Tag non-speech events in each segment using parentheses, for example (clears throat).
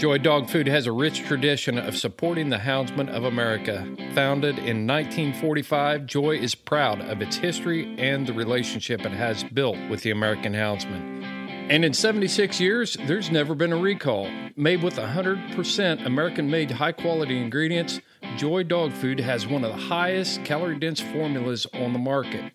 Joy Dog Food has a rich tradition of supporting the houndsmen of America. Founded in 1945, Joy is proud of its history and the relationship it has built with the American Houndsman. And in 76 years, there's never been a recall. Made with 100% American made high quality ingredients, Joy Dog Food has one of the highest calorie dense formulas on the market.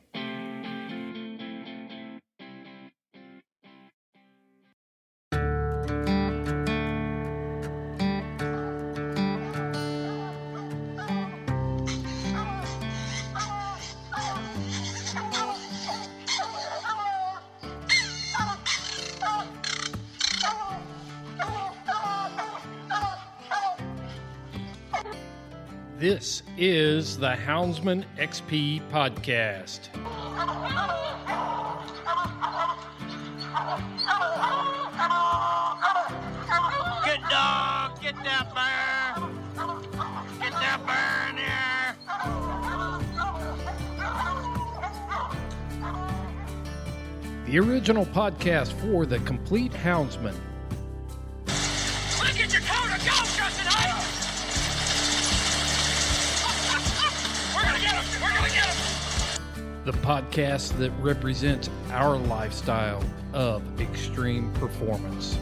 This is the Houndsman XP podcast. Good dog, get that bear. Get that bear in here. The original podcast for the complete Houndsman. The podcast that represents our lifestyle of extreme performance.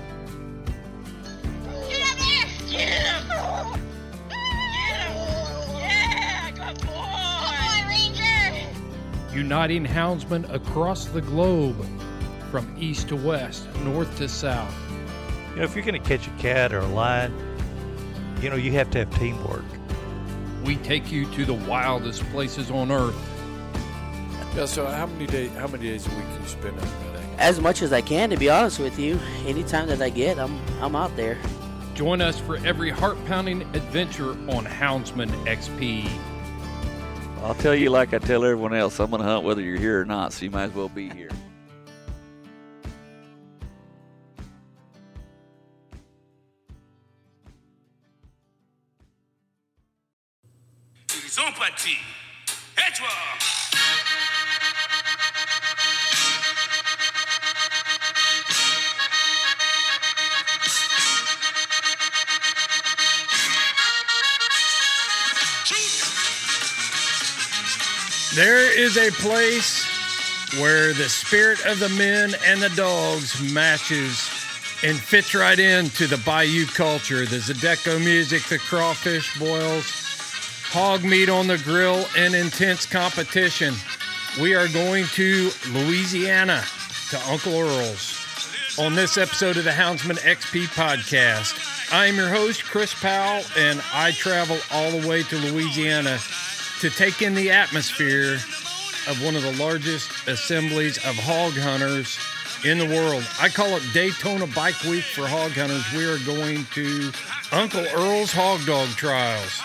Get him there. Get him. Get him. Yeah, good boy. Ranger. Uniting houndsmen across the globe from east to west, north to south. You know, if you're going to catch a cat or a lion, you know, you have to have teamwork. We take you to the wildest places on earth. Yeah, so how many days how many days a week can you spend out there? as much as I can, to be honest with you. Anytime that I get, I'm I'm out there. Join us for every heart pounding adventure on Houndsman XP. I'll tell you like I tell everyone else, I'm going to hunt whether you're here or not, so you might as well be here. Toi There is a place where the spirit of the men and the dogs matches and fits right into the Bayou culture. The Zydeco music, the crawfish boils, hog meat on the grill, and intense competition. We are going to Louisiana to Uncle Earl's on this episode of the Houndsman XP podcast. I am your host, Chris Powell, and I travel all the way to Louisiana to take in the atmosphere of one of the largest assemblies of hog hunters in the world. I call it Daytona Bike Week for hog hunters. We are going to Uncle Earl's Hog Dog Trials.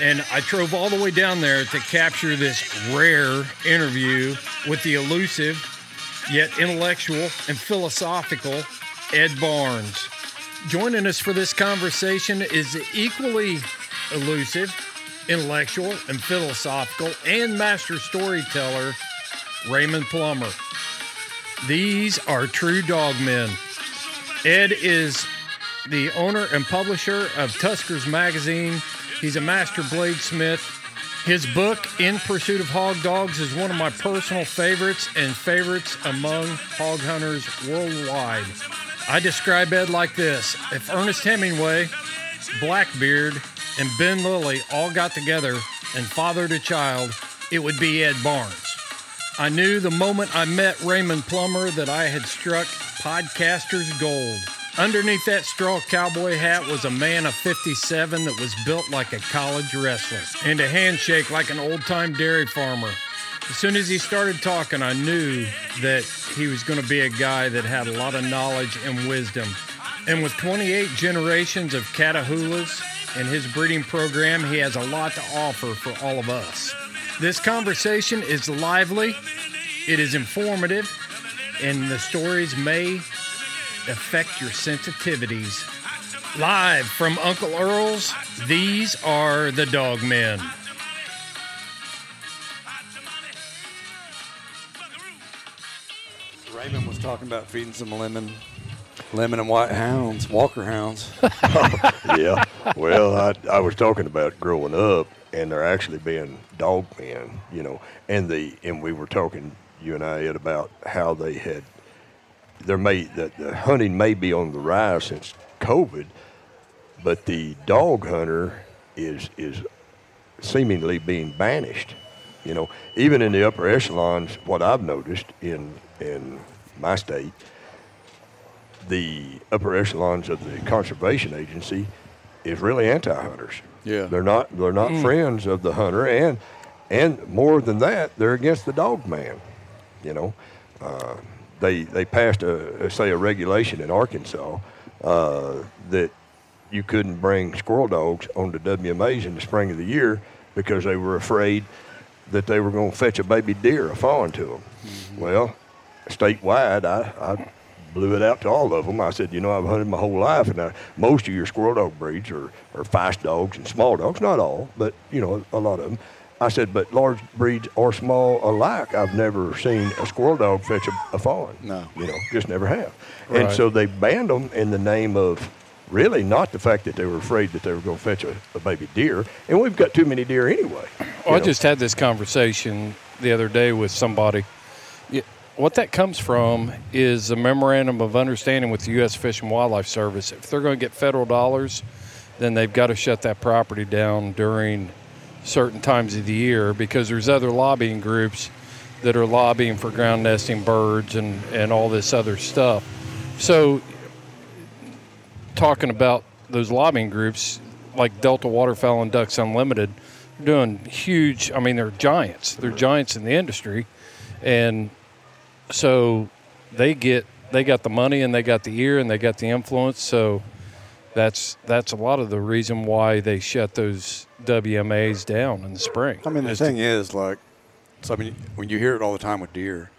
And I drove all the way down there to capture this rare interview with the elusive, yet intellectual and philosophical Ed Barnes. Joining us for this conversation is the equally elusive, intellectual, and philosophical, and master storyteller, Raymond Plummer. These are true dog men. Ed is the owner and publisher of Tuskers Magazine. He's a master bladesmith. His book, In Pursuit of Hog Dogs, is one of my personal favorites and favorites among hog hunters worldwide. I describe Ed like this If Ernest Hemingway, Blackbeard, and Ben Lilly all got together and fathered a child, it would be Ed Barnes. I knew the moment I met Raymond Plummer that I had struck podcaster's gold. Underneath that straw cowboy hat was a man of 57 that was built like a college wrestler and a handshake like an old time dairy farmer. As soon as he started talking, I knew that he was going to be a guy that had a lot of knowledge and wisdom. And with 28 generations of Catahoulas and his breeding program, he has a lot to offer for all of us. This conversation is lively, it is informative, and the stories may affect your sensitivities. Live from Uncle Earl's, these are the Dog Men. Raymond was talking about feeding some lemon, lemon and white hounds, Walker hounds. (laughs) (laughs) yeah. Well, I, I was talking about growing up, and there actually being dog men, you know, and the and we were talking you and I Ed about how they had there may that the hunting may be on the rise since COVID, but the dog hunter is is seemingly being banished. You know, even in the upper echelons, what I've noticed in in my state, the upper echelons of the conservation agency is really anti-hunters. Yeah. they're not they're not friends of the hunter, and and more than that, they're against the dog man. You know, uh, they they passed a, say a regulation in Arkansas uh, that you couldn't bring squirrel dogs on the WMAs in the spring of the year because they were afraid that they were going to fetch a baby deer a fawn to them. Well, statewide, I, I blew it out to all of them. I said, you know, I've hunted my whole life, and I, most of your squirrel dog breeds are, are feist dogs and small dogs. Not all, but, you know, a lot of them. I said, but large breeds or small alike, I've never seen a squirrel dog fetch a, a fawn. No. You know, just never have. And so they banned them in the name of really not the fact that they were afraid that they were going to fetch a, a baby deer. And we've got too many deer anyway. Well, I know. just had this conversation the other day with somebody. Yeah, What that comes from is a memorandum of understanding with the U.S. Fish and Wildlife Service. If they're going to get federal dollars, then they've got to shut that property down during certain times of the year because there's other lobbying groups that are lobbying for ground nesting birds and, and all this other stuff. So, talking about those lobbying groups like Delta Waterfowl and Ducks Unlimited, doing huge. I mean, they're giants. They're giants in the industry, and so they get they got the money and they got the ear and they got the influence. So that's that's a lot of the reason why they shut those WMAs down in the spring. I mean, the Is to- thing is, like, so I mean, when you hear it all the time with deer,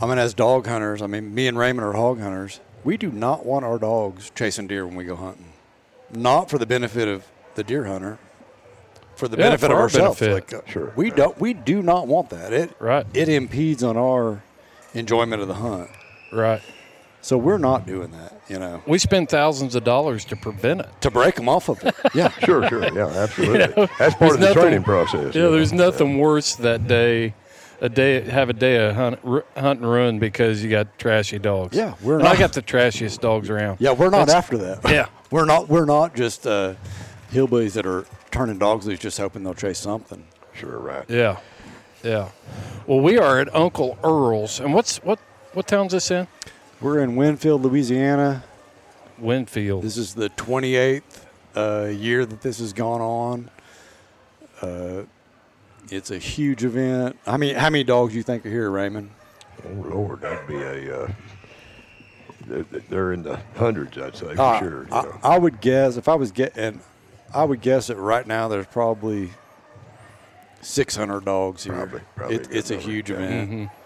I mean, as dog hunters, I mean, me and Raymond are hog hunters. We do not want our dogs chasing deer when we go hunting. Not for the benefit of the deer hunter, for the Yeah, benefit for of our ourselves. benefit. Like, uh, Sure. We don't. We do not want that. It Right. It impedes on our enjoyment of the hunt. right. So we're not doing that. You know, We spend thousands of dollars to prevent it. to break them off of it. (laughs) Yeah. Sure, sure. Yeah, absolutely. know, That's part of the nothing- training process. Yeah, you there's know. nothing worse that day. A day have a day of hunt, r- hunt and run because you got trashy dogs. Yeah, we're And I got the trashiest dogs around. Yeah, we're not That's- after that. Yeah. (laughs) we're not. We're not just uh, hillbillies that are turning dogs loose, just hoping they'll chase something. Sure, right. Yeah, yeah. Well, we are at Uncle Earl's, and what's what what town's this in? We're in Winnfield, Louisiana. Winnfield. This is the 28th uh, year that this has gone on. Uh, it's a huge event. I mean, how many dogs do you think are here, Raymond? Oh Lord, that'd be a. Uh, they're, they're in the hundreds, I'd say for Uh, sure. You I, know. I would guess if I was getting, I would guess that right now there's probably 600 dogs here. Probably- probably It- a good it's a huge yeah. event. Mm-hmm.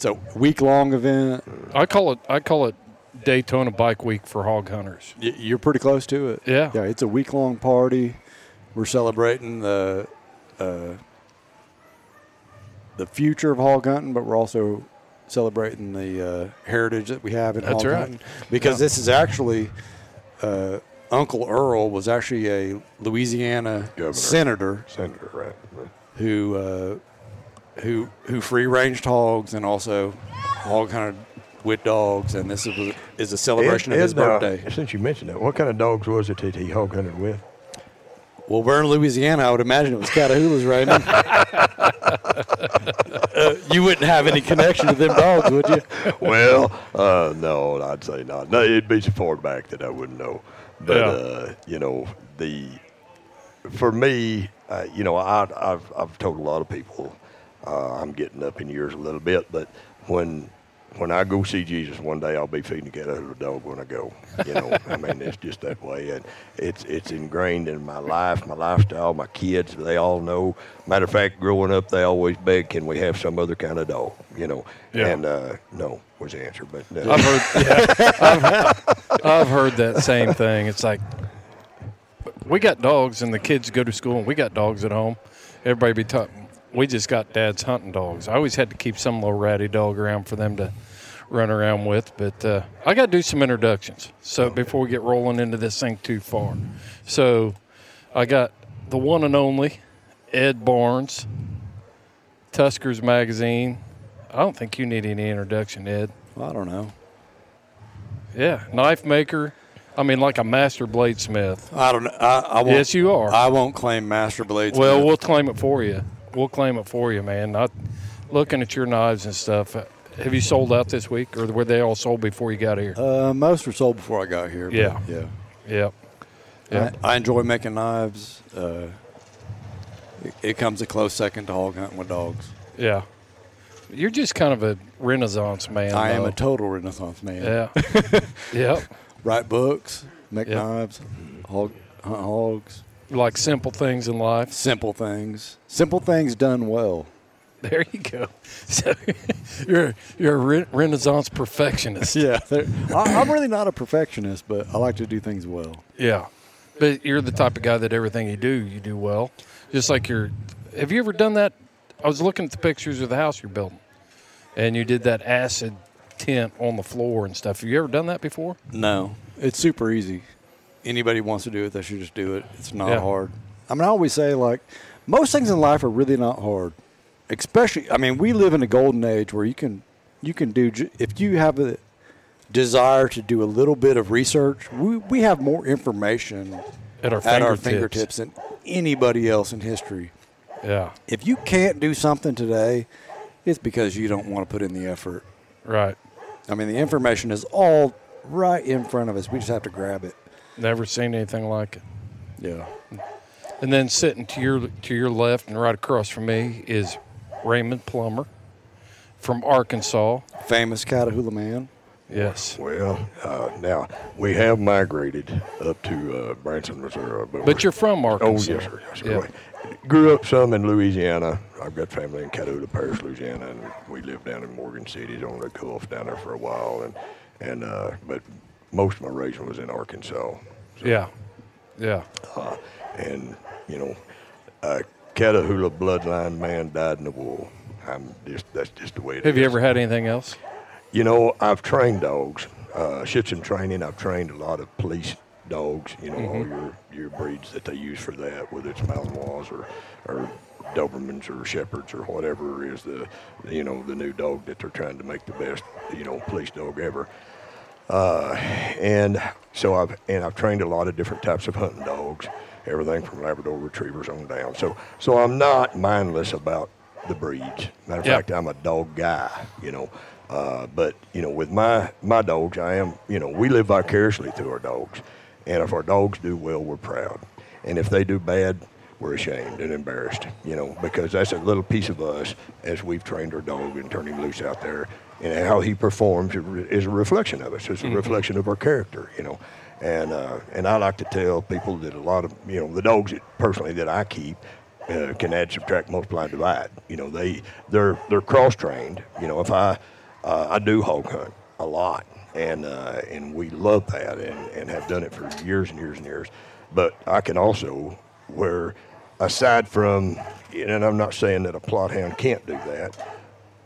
It's a week long event. I call it I call it Daytona Bike Week for hog hunters. Y- You're pretty close to it. Yeah. Yeah, it's a week long party. We're celebrating the uh, the future of hog hunting, but we're also celebrating the uh, heritage that we have in That's hog right. hunting. Because this is actually uh, Uncle Earl was actually a Louisiana Governor. senator Senator, right? who uh, who who free ranged hogs and also hog hunted with dogs, and this is is a celebration Ed- of his Ed, uh, birthday. since you mentioned that, what kind of dogs was it that he hog hunted with? Well, we're in Louisiana. I would imagine it was Catahoulas, Raymond. (laughs) uh, you wouldn't have any connection to them dogs, would you? well, uh, no, I'd say not. No, it'd be so far back that I wouldn't know. But Yeah. uh, you know, the for me, uh, you know, I, I've I've told a lot of people uh, I'm getting up in years a little bit, but when when I go see Jesus one day, I'll be feeding a cat out of a dog when I go. You know, I mean, it's just that way, and it's it's ingrained in my life, my lifestyle, my kids. They all know. Matter of fact, growing up, they always beg, "Can we have some other kind of dog?" You know, Yeah. and uh, no was the answer. But uh, I've heard, yeah, I've, (laughs) I've heard that same thing. It's like we got dogs, and the kids go to school, and we got dogs at home. Everybody be talking. We just got dad's hunting dogs. I always had to keep some little ratty dog around for them to run around with. But uh, I got to do some introductions. So before we get rolling into this thing too far, so I got the one and only Ed Barnes, Tuskers Magazine. I don't think you need any introduction, Ed. Well, I don't know. Yeah, knife maker. I mean, like a master bladesmith. I don't know. I, I won't, Yes, you are. I won't claim master blades. Well, we'll claim it for you. We'll claim it for you, man. Not looking at your knives and stuff. Have you sold out this week, or were they all sold before you got here? uh, most were sold before I got here. Yeah. yeah. yep. Yep. I, I enjoy making knives. Uh, it, it comes a close second to hog hunting with dogs. Yeah. You're just kind of a renaissance man. I am a total Renaissance man. Yeah. (laughs) yep. Write books, make Yeah. knives, hog, hunt hogs. Like simple things in life. Simple things. Simple things done well. There you go. (laughs) So you're you're a re- renaissance perfectionist. Yeah, I, I'm really not a perfectionist, but I like to do things well. Yeah. But you're the type of guy that everything you do, you do well. Just like you're. Have you ever done that? I was looking at the pictures of the house you're building, and you did that acid tint on the floor and stuff. Have you ever done that before? No, it's super easy. Anybody wants to do it, they should just do it. It's not Yeah. hard. I mean, I always say like most things in life are really not hard. Especially, I mean, we live in a golden age where you can you can do if you have a desire to do a little bit of research. We we have more information At our at our fingertips than anybody else in history. Yeah. If you can't do something today, it's because you don't want to put in the effort. Right. I mean, the information is all right in front of us. We just have to grab it. Never seen anything like it. Yeah. And then sitting to your to your left and right across from me is Raymond Plummer from Arkansas. Famous Catahoula man. Yes. well, uh, now we have migrated up to uh, Branson, Missouri. But, But you're from Oh Arkansas. yes, sir. Yes, sir. Yeah. Grew up some in Louisiana. I've got family in Catahoula Parish, Louisiana, and we lived down in Morgan City on the Gulf down there for a while. And and uh, but most of my raising was in Arkansas. Yeah. Yeah. Uh, and you know, a Catahoula bloodline man died in the war. I'm just that's just the way it is. Have you ever had anything else? You know, I've trained dogs. Uh, Schutzhund training. I've trained a lot of police dogs. You know, all your your breeds that they use for that, whether it's Malinois or or Dobermans or Shepherds or whatever is the you know the new dog that they're trying to make the best you know police dog ever. Uh, and so I've and I've trained a lot of different types of hunting dogs, everything from Labrador retrievers on down. So so I'm not mindless about the breeds. Matter of Yep. fact, I'm a dog guy, you know. Uh, but you know, with my my dogs, I am you know we live vicariously through our dogs, and if our dogs do well, we're proud, and if they do bad, we're ashamed and embarrassed, you know, because that's a little piece of us as we've trained our dog and turned him loose out there, and how he performs is a reflection of us. It's a reflection of our character, you know. And uh, and I like to tell people that a lot of you know the dogs that personally that I keep uh, can add, subtract, multiply, divide. You know, they they're they're cross trained. You know, if I uh, I do hog hunt a lot, and uh, and we love that, and, and have done it for years and years and years. But I can also where aside from, and I'm not saying that a Plott hound can't do that,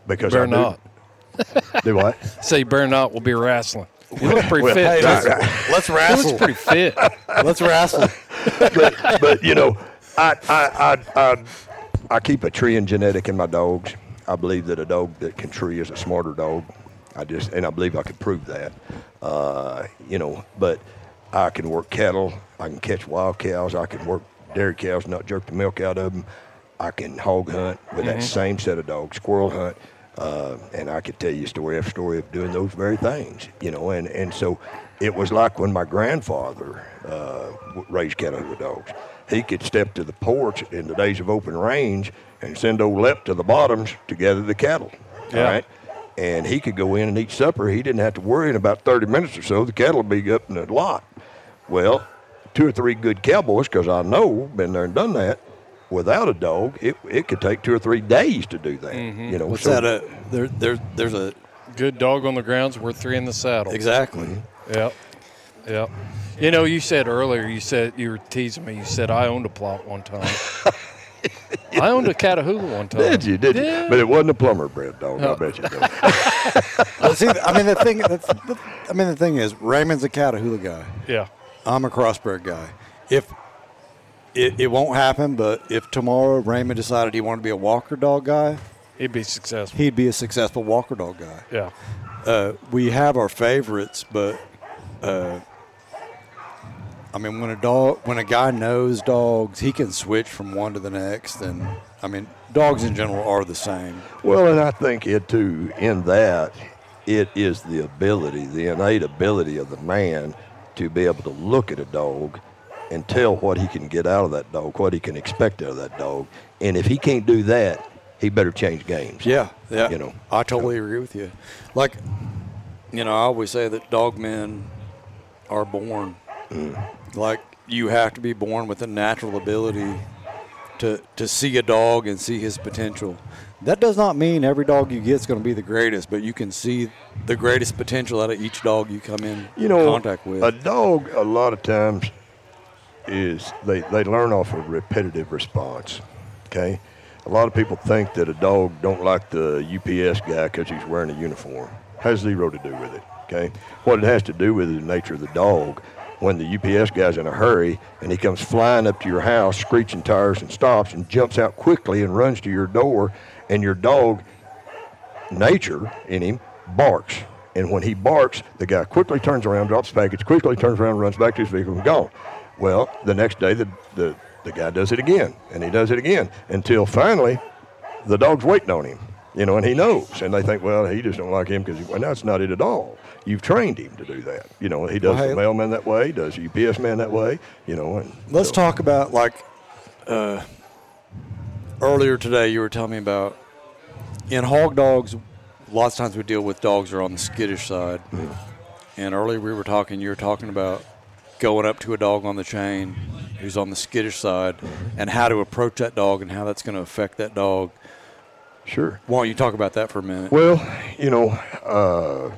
because Better I do, not. (laughs) Do what? Say you better not. We'll be wrestling. You look pretty Well, fit. hey, let's- Let's He wrestle. looks pretty fit. (laughs) Let's wrestle. but, but you know, I, I, I, I, I keep a tree and genetic in my dogs. I believe that a dog that can tree is a smarter dog. I just, and I believe I could prove that. Uh, you know, but I can work cattle. I can catch wild cows. I can work dairy cows, not jerk the milk out of them. I can hog hunt with that same set of dogs, squirrel hunt. Uh, and I could tell you story after story of doing those very things, you know. And, and so it was like when my grandfather uh, raised Catahoula dogs. He could step to the porch in the days of open range and send old Lep to the bottoms to gather the cattle. Yeah. All right. And he could go in and eat supper. He didn't have to worry in about 30 minutes or so. The cattle would be up in the lot. Well, two or three good cowboys, because I know, been there and done that. Without a dog, it, it could take two or three days to do that. You know, What's so- that? Uh, there, there, there's a Good dog on the ground's worth three in the saddle. exactly. Yep. Yep. You know, you said earlier, you said you were teasing me. You said I owned a Plott one time. (laughs) I owned a Catahoula one time. Did you? Did Yeah. you? But it wasn't a Plummer bred dog. No. I bet you. (laughs) Did. Well, see, I mean the thing. That's, the, I mean the thing is, Raymond's a Catahoula guy. Yeah. I'm a crossbred guy. If it, it won't happen, but if tomorrow Raymond decided he wanted to be a Walker dog guy, He'd be successful. he'd be a successful Walker dog guy. Yeah. Uh, we have our favorites, but uh, I mean, when a dog, when a guy knows dogs, he can switch from one to the next, and I mean, dogs in general are the same. Well, and I think it too, in that, it is the ability, the innate ability of the man to be able to look at a dog and tell what he can get out of that dog, what he can expect out of that dog. And if he can't do that, he better change games. Yeah, yeah. You know. I totally agree with you. Like, you know, I always say that dog men are born. Mm. Like, you have to be born with a natural ability to to see a dog and see his potential. That does not mean every dog you get is going to be the greatest, but you can see the greatest potential out of each dog you come in You know, contact with. a dog a lot of times is they, they learn off a repetitive response. Okay, a lot of people think that a dog don't like the UPS guy because he's wearing a uniform. Has zero to do with it. Okay, what it has to do with is the nature of the dog. When the UPS guy's in a hurry and he comes flying up to your house, screeching tires and stops and jumps out quickly and runs to your door, and your dog nature in him barks. And when he barks, the guy quickly turns around, drops the package, quickly turns around, runs back to his vehicle and gone. Well, the next day, the, the, the guy does it again, and he does it again until finally the dog's waiting on him, you know, and he knows. And they think, well, he just don't like him because, well, that's not it at all. You've trained him to do that. You know, he does Well, hey- the mailman that way, does the UPS man that way, you know. And Let's so- talk about like uh, earlier today. You were telling me about in hog dogs. Lots of times we deal with dogs are on the skittish side, and earlier we were talking. You were talking about going up to a dog on the chain who's on the skittish side, and how to approach that dog and how that's going to affect that dog. Sure. Why don't you talk about that for a minute? Well, you know, uh,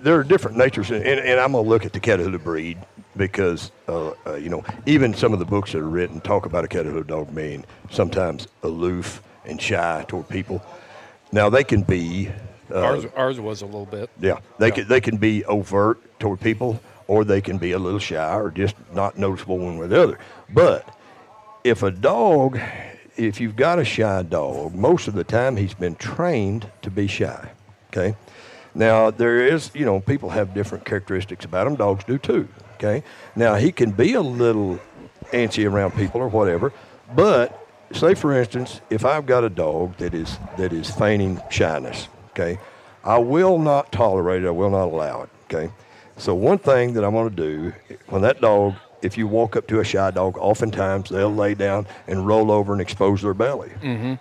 there are different natures, and, and I'm going to look at the Catahoula breed because, uh, uh, you know, even some of the books that are written talk about a Catahoula dog being sometimes aloof and shy toward people. Now, they can be, uh, Ours, ours was a little bit. yeah, they, Can, they can be overt toward people, or they can be a little shy or just not noticeable one way or the other. But if a dog, if you've got a shy dog, most of the time he's been trained to be shy. Okay. Now there is, you know, people have different characteristics about them. Dogs do too. Okay. Now he can be a little antsy around people or whatever, but say for instance, if I've got a dog that is that is feigning shyness, okay, I will not tolerate it. I will not allow it. Okay. So one thing that I'm going to do when that dog, if you walk up to a shy dog, oftentimes they'll lay down and roll over and expose their belly.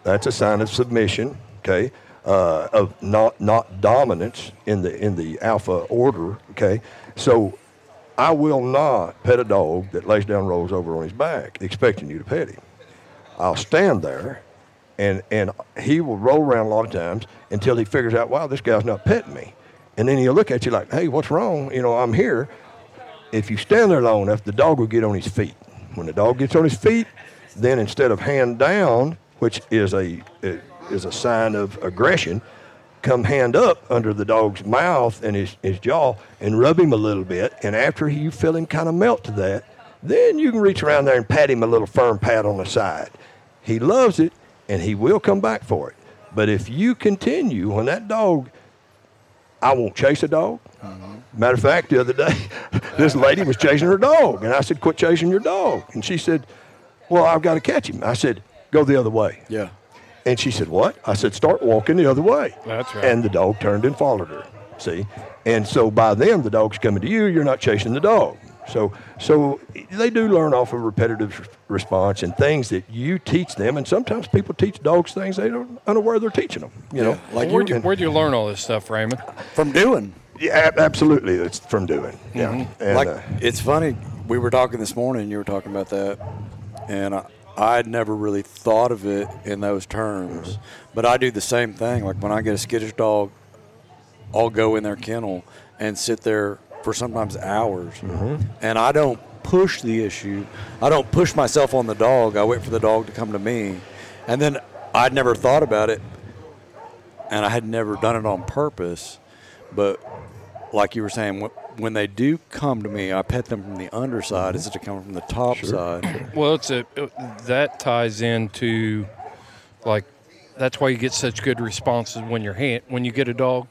That's a sign of submission. Okay. Uh, of not not dominance in the in the alpha order. Okay. So I will not pet a dog that lays down, rolls over on his back, expecting you to pet him. I'll stand there, and and he will roll around a lot of times until he figures out, wow, this guy's not petting me, and then he'll look at you like, hey, what's wrong? You know, I'm here. If you stand there long enough, the dog will get on his feet. When the dog gets on his feet, then instead of hand down, which is a eh, is a sign of aggression, come hand up under the dog's mouth and his, his jaw and rub him a little bit. And after you feel him kind of melt to that, then you can reach around there and pat him a little firm pat on the side. He loves it and he will come back for it. But if you continue, when that dog, I won't chase a dog. Matter of fact, the other day, (laughs) this lady was chasing her dog. And I said, Quit chasing your dog. And she said, Well, I've got to catch him. I said, Go the other way. Yeah. And she said, What? I said, Start walking the other way. That's right. And the dog turned and followed her. See? And so by then, the dog's coming to you. You're not chasing the dog. So, so they do learn off of repetitive response and things that you teach them. And sometimes people teach dogs things they don't unaware they're teaching them. You know, like Where'd you, And- where'd you learn all this stuff, Raymond? From doing. yeah, absolutely. It's from doing. Yeah. Mm-hmm. And, like uh, it's funny. We were talking this morning. You were talking about that, and I, I'd never really thought of it in those terms. But I do the same thing. Like when I get a skittish dog, I'll go in their kennel and sit there for sometimes hours, mm-hmm. and I don't push the issue. I don't push myself on the dog. I wait for the dog to come to me, and then I'd never thought about it, and I had never done it on purpose, but like you were saying, when they do come to me, I pet them from the underside mm-hmm. instead of coming from the top side. (clears throat) Well, it's a uh, that ties into like that's why you get such good responses when you're hand when you get a dog.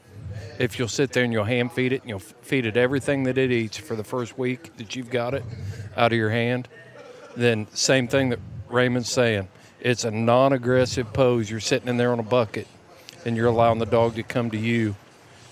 If you'll sit there and you'll hand feed it and you'll feed it everything that it eats for the first week that you've got it out of your hand, then same thing that Raymond's saying. It's a non-aggressive pose. You're sitting in there on a bucket, and you're allowing the dog to come to you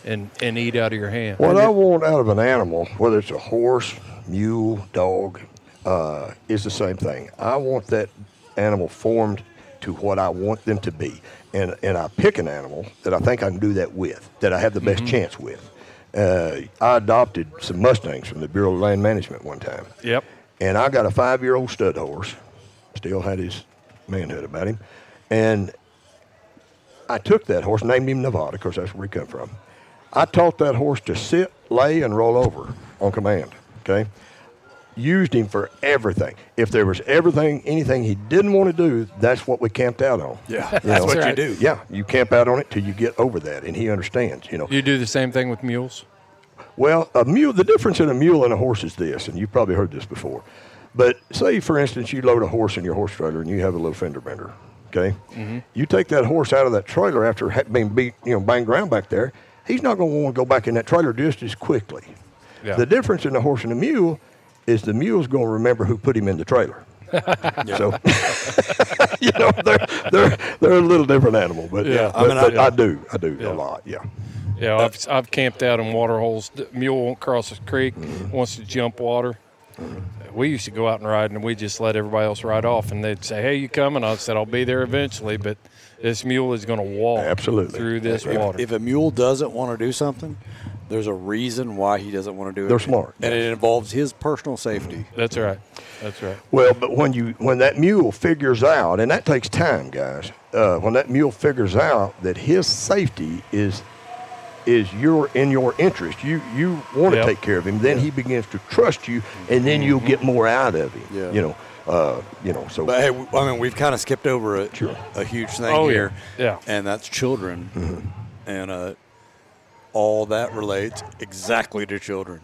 and and eat out of your hand. What I want out of an animal, whether it's a horse, mule, dog, uh, is the same thing. I want that animal formed to what I want them to be. And, and I pick an animal that I think I can do that with, that I have the best chance with. Uh, I adopted some Mustangs from the Bureau of Land Management one time. Yep. And I got a five year old stud horse, still had his manhood about him. And I took that horse, named him Nevada, because that's where he come from. I taught that horse to sit, lay, and roll over on command. Okay, used him for everything. If there was everything, anything he didn't want to do, that's what we camped out on. Yeah, You that's know? what you do. Yeah, you camp out on it till you get over that, and he understands. You know. You do the same thing with mules. Well, a mule. The difference in a mule and a horse is this, and you've probably heard this before. But say, for instance, you load a horse in your horse trailer and you have a little fender bender. Okay, mm-hmm. you take that horse out of that trailer after being beat, you know, banged around back there. He's not going to want to go back in that trailer just as quickly. Yeah. The difference in a horse and a mule is the mule's going to remember who put him in the trailer. (laughs) So, (laughs) you know, they're, they're, they're a little different animal, but Yeah. yeah, I but, mean, but I- I, do, I do Yeah. a lot, yeah. Yeah, I've, I've camped out in water holes. The mule won't cross a creek, mm-hmm. wants to jump water. Mm-hmm. We used to go out and ride, and we just let everybody else ride off. And they'd say, "Hey, you coming?" I said, "I'll be there eventually, but this mule is going to walk Absolutely. through this If, water." if a mule doesn't want to do something, there's a reason why he doesn't want to do it. They're smart. and it involves his personal safety. That's right. That's right. Well, but when you when that mule figures out, and that takes time, guys. Uh, when that mule figures out that his safety is is your in your interest, you you want Yep. to take care of him. Then he begins to trust you, and then you'll get more out of him. Yeah. You know, uh, you know. So But hey, I mean, we've kind of skipped over a, Sure. a huge thing Oh, yeah. here. Yeah. And that's children. Mm-hmm. And uh, all that relates exactly to children.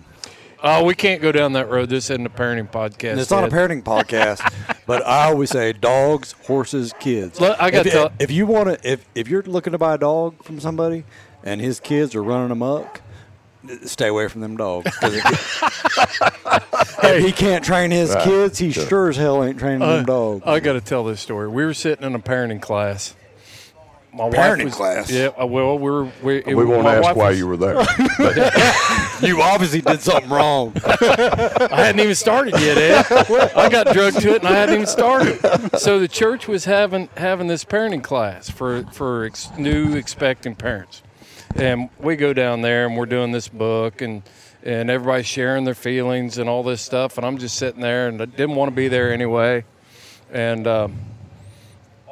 Oh, we can't go down that road. This isn't a parenting podcast. And it's not a parenting podcast, (laughs) but I always say dogs, horses, kids. Look, I gotta if, tell- if you want to, if if you're looking to buy a dog from somebody, and his kids are running amok, stay away from them dogs. 'Cause if, (laughs) if he can't train his kids, he sure as hell ain't training Uh, them dogs. I got to tell this story. We were sitting in a parenting class. My Parenting wife was, class? Yeah. uh, Well, we're we, it- we won't my ask wife why was- you were there. (laughs) you obviously did something wrong. I hadn't even started yet, Ed. (laughs) I got drugged to it, and I hadn't even started. So the church was having having this parenting class for for ex, new expecting parents, and we go down there and we're doing this book and. And everybody's sharing their feelings and all this stuff, and I'm just sitting there, and I didn't want to be there anyway. And um,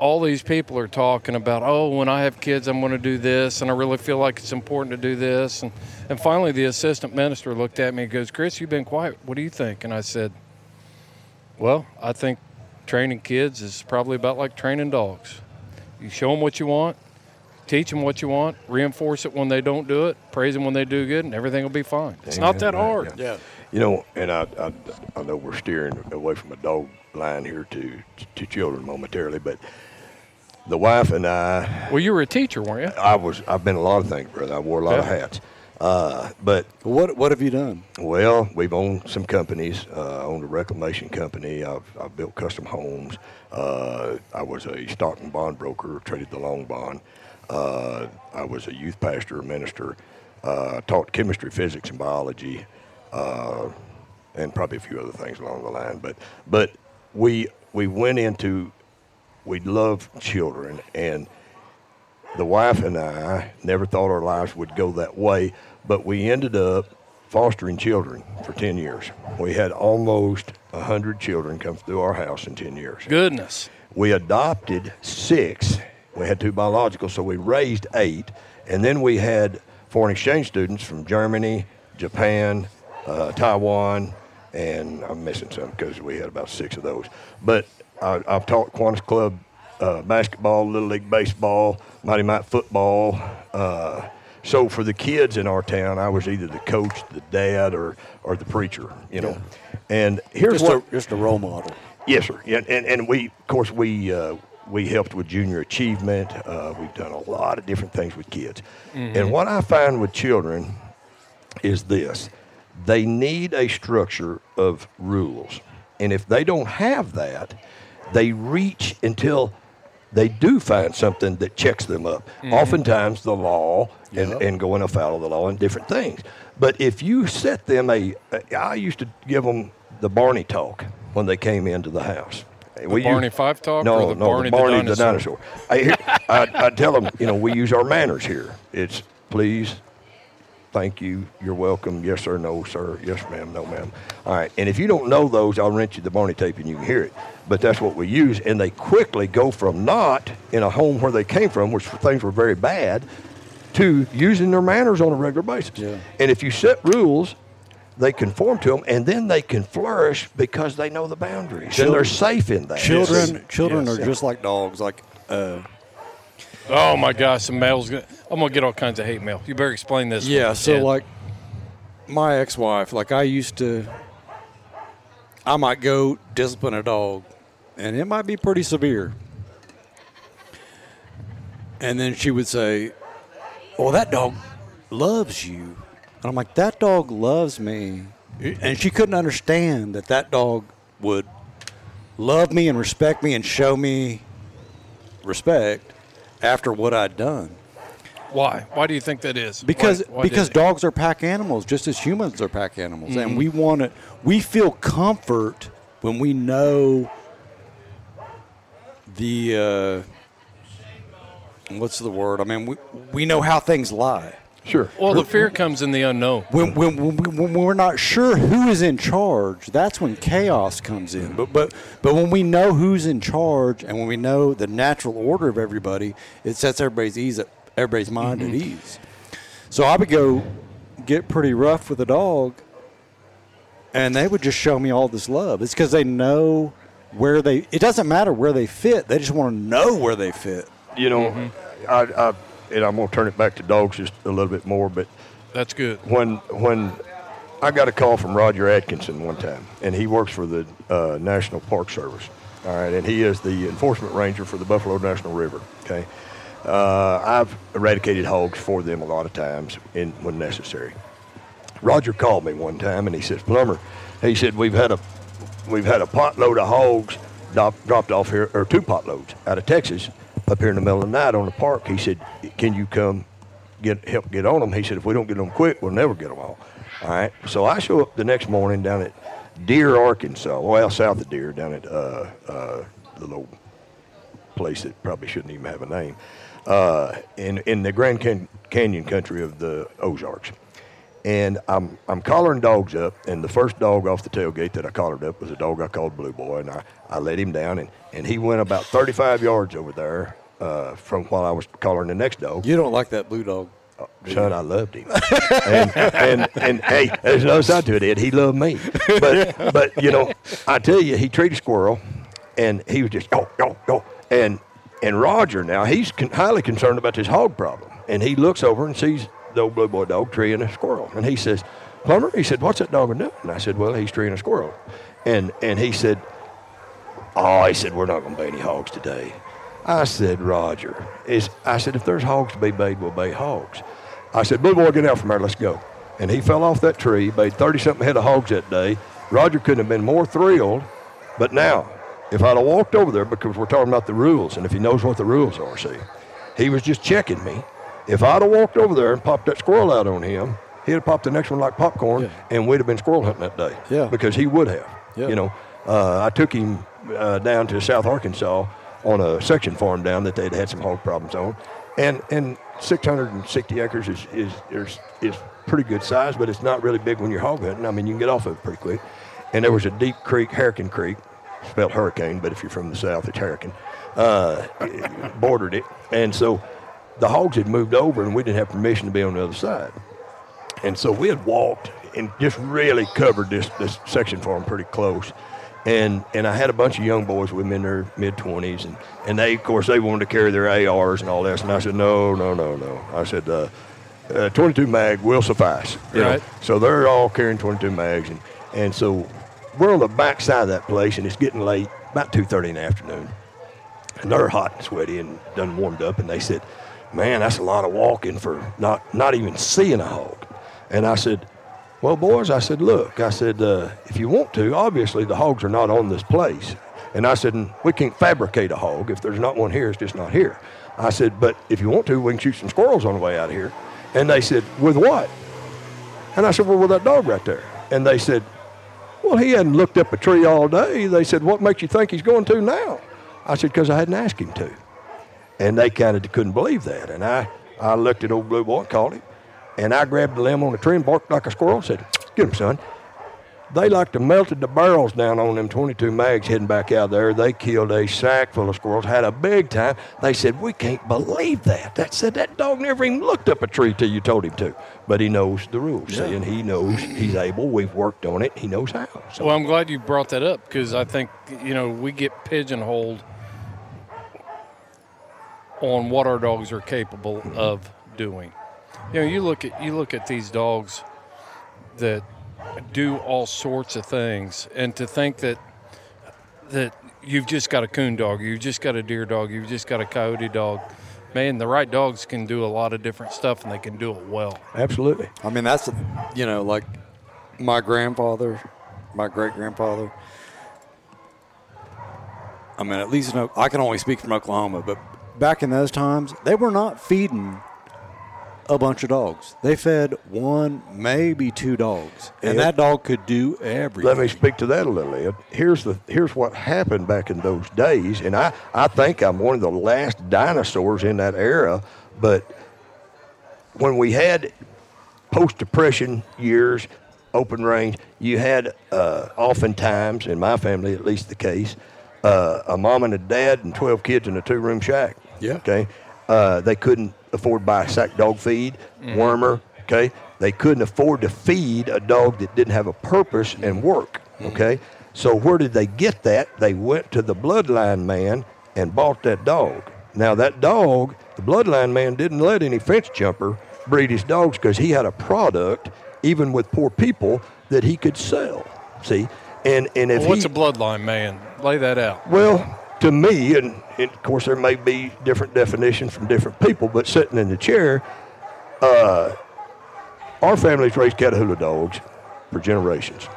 all these people are talking about, oh, when I have kids, I'm going to do this, and I really feel like it's important to do this. And, and finally, the assistant minister looked at me and goes, Chris, you've been quiet. What do you think? And I said, well, I think training kids is probably about like training dogs. You show them what you want, teach them what you want, reinforce it when they don't do it, praise them when they do good, and everything will be fine. It's not that Amen. hard. Yeah. You know, and I, I, I know we're steering away from a dog line here to to children momentarily, but the wife and I, Well, you were a teacher, weren't you? I was I've been a lot of things, brother. I wore a lot of hats. Uh, but What What have you done? well, we've owned some companies. Uh, owned a reclamation company. I've, I've built custom homes. Uh, I was a stock and bond broker. Traded the long bond. Uh, I was a youth pastor, minister. Uh, taught chemistry, physics, and biology, uh, and probably a few other things along the line. But but we we went into we love children and the wife and I never thought our lives would go that way, but we ended up fostering children for 10 years. We had almost 100 children come through our house in 10 years. Goodness. We adopted six. We had two biological, so we raised eight. And then we had foreign exchange students from Germany, Japan, uh, Taiwan, and I'm missing some because we had about six of those. But I, I've taught Kiwanis Club uh, basketball, Little League baseball, Mighty Might football. Uh, so for the kids in our town, I was either the coach, the dad, or, or the preacher, you know. And here's Just what a, just a role model. Yes, sir. Yeah, and, and we, of course, we uh, we helped with junior achievement. Uh, we've done a lot of different things with kids. And what I find with children is this: they need a structure of rules, and if they don't have that, they reach until they do find something that checks them up. Mm-hmm. Oftentimes, the law and, Yeah. and going afoul of the law and different things. But if you set them a, I used to give them the Barney talk when they came into the house. The Barney Five talk no, or the no, Barney, the, Barney the dinosaur? I, I, I tell them, you know, we use our manners here. It's please, thank you, you're welcome, yes sir, no sir, yes ma'am, no ma'am. All right, and if you don't know those, I'll rent you the Barney tape and you can hear it. But that's what we use, and they quickly go from not in a home where they came from, which things were very bad, to using their manners on a regular basis. Yeah. And if you set rules, they conform to them, and then they can flourish because they know the boundaries, and they're safe in that. Children, children Yes. are just like dogs. Like uh, Oh my gosh, some mail's gonna. I'm gonna get all kinds of hate mail. You better explain this. Yeah, so like my ex-wife, like I used to, I might go discipline a dog, and it might be pretty severe. And then she would say, "Well, that dog loves you," and I'm like, "That dog loves me," and she couldn't understand that that dog would love me and respect me and show me respect after what I'd done. Why? Why do you think that is? Because Why- why because dogs are pack animals, just as humans are pack animals, and we want to. We feel comfort when we know the uh, what's the word? I mean, we we know how things lie. Sure. Well, the fear comes in the unknown. When, when, when, we- when we're not sure who is in charge, that's when chaos comes in. But, but, but when we know who's in charge and when we know the natural order of everybody, it sets everybody's ease at, everybody's mind at ease. So I would go get pretty rough with a dog, and they would just show me all this love. It's because they know where they. It doesn't matter where they fit. They just want to know where they fit. You know, I, I, and I'm going to turn it back to dogs just a little bit more, but That's good. when when I got a call from Roger Atkinson one time, and he works for the uh, National Park Service. All right, and he is the enforcement ranger for the Buffalo National River. Okay, uh, I've eradicated hogs for them a lot of times in, when necessary. Roger called me one time and he says, "Plummer," he said, "We've had a we've had a pot load of hogs drop, dropped off here, or two pot loads out of Texas up here in the middle of the night on the park." He said, "Can you come get help get on them?" He said, "If we don't get them quick, we'll never get them all." All right. So I show up the next morning down at Deer, Arkansas, well south of Deer, down at uh, uh, the little place that probably shouldn't even have a name, uh, in in the Grand Can- Canyon country of the Ozarks. And I'm I'm collaring dogs up, and the first dog off the tailgate that I collared up was a dog I called Blue Boy, and I, I let him down, and, and he went about 35 yards over there uh, from while I was collaring the next dog. You don't like that blue dog. Oh, Son, I loved him, and, and and hey, there's no side to it, Ed. He loved me, but but you know, I tell you, he treated squirrel, and he was just go go go, and and Roger now he's con- highly concerned about this hog problem, and he looks over and sees the old blue boy dog treeing a squirrel, and he says, "Plummer," he said, "What's that dog doing?" And I said, "Well, he's treeing a squirrel," and and he said, "Oh," he said, "We're not going to bait any hogs today." I said, "Roger, is I said if there's hogs to be bait, we'll bait hogs." I said, "Blue boy, get out from there, let's go." And he fell off that tree, bait thirty something head of hogs that day. Roger couldn't have been more thrilled, but now if I'd have walked over there, because we're talking about the rules, and if he knows what the rules are, see, he was just checking me. If I'd have walked over there and popped that squirrel out on him, he'd have popped the next one like popcorn, and we'd have been squirrel hunting that day. Yeah. Because he would have. Yeah. You know, uh, I took him uh, down to South Arkansas on a section farm down that they'd had some hog problems on, and and 660 acres is is is, is pretty good size, but it's not really big when you're hog hunting. I mean, you can get off of it pretty quick. And there was a deep creek, Hurricane Creek, spelled hurricane, but if you're from the south, it's hurricane. Uh, bordered it, and so the hogs had moved over, and we didn't have permission to be on the other side. And so we had walked and just really covered this this section for them pretty close. And and I had a bunch of young boys with me in their mid twenties, and and they of course they wanted to carry their ARs and all this, and I said no no no no. I said. Uh, uh, 22 mag will suffice. you know. Right. So they're all carrying 22 mags, and, and so we're on the back side of that place, and it's getting late, about 2:30 in the afternoon, and they're hot and sweaty and done warmed up, and they said, "Man, that's a lot of walking for not not even seeing a hog." And I said, "Well, boys," I said, "Look," I said, uh, "if you want to, obviously the hogs are not on this place." And I said, "We can't fabricate a hog. If there's not one here, it's just not here." I said, "But if you want to, we can shoot some squirrels on the way out of here." And they said, "With what?" And I said, "Well, with that dog right there." And they said, well, he hadn't looked up a tree all day. They said, What makes you think he's going to now? I said, Because I hadn't asked him to. And they kind of couldn't believe that. And I, I looked at old Blue Boy and called him. And I grabbed the limb on the tree and barked like a squirrel and said, Get him, son. They like to melted the barrels down on them 22 mags heading back out there. They killed a sack full of squirrels, had a big time. They said, We can't believe that. That said, that dog never even looked up a tree till you told him to. But he knows the rules, see, and he knows he's able. We've worked on it. He knows how. So Well, I'm glad you brought that up because I think you know we get pigeonholed on what our dogs are capable of doing. You know, you look at you look at these dogs that do all sorts of things, and to think that that you've just got a coon dog, you've just got a deer dog, you've just got a coyote dog. Man, the right dogs can do a lot of different stuff, and they can do it well. absolutely. I mean, that's, you know, like my grandfather, my great grandfather. I mean, at least in, O- I can only speak from Oklahoma, but back in those times, they were not feeding a bunch of dogs. They fed one, maybe two dogs, and Yeah. that dog could do everything. Let me speak to that a little, Ed. Here's the here's what happened back in those days, and I, I think I'm one of the last dinosaurs in that era. But when we had post depression years, open range, you had uh, oftentimes, in my family at least the case, uh, a mom and a dad and 12 kids in a two room shack. Yeah. Okay. Uh, they couldn't afford to buy sack dog feed, wormer. Okay. They couldn't afford to feed a dog that didn't have a purpose and work. Okay. So where did they get that? They went to the bloodline man and bought that dog. Now that dog, the bloodline man didn't let any fence jumper breed his dogs because he had a product, even with poor people, that he could sell. See, and and if Well, what's he, a bloodline, man? Lay that out. well, to me, and, and of course there may be different definitions from different people, but sitting in the chair, uh, our family's raised Catahoula dogs for generations.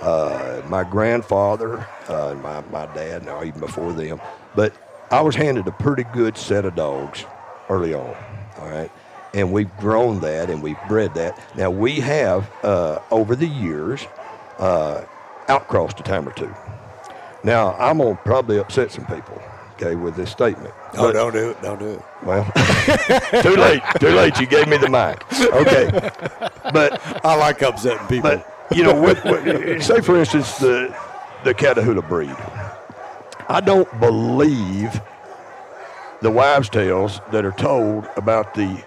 Uh, my grandfather, uh, and my, my dad, now even before them, but I was handed a pretty good set of dogs early on. All right. And we've grown that and we've bred that. Now we have, uh, over the years, uh, outcrossed a time or two. Now, I'm going to probably upset some people, okay, with this statement. Oh, But- don't do it. Don't do it. Well, (laughs) too late. Too late. You gave me the mic. Okay. But, I like upsetting people. but you know, with, with, say, for instance, the, the Catahoula breed. I don't believe the wives' tales that are told about the,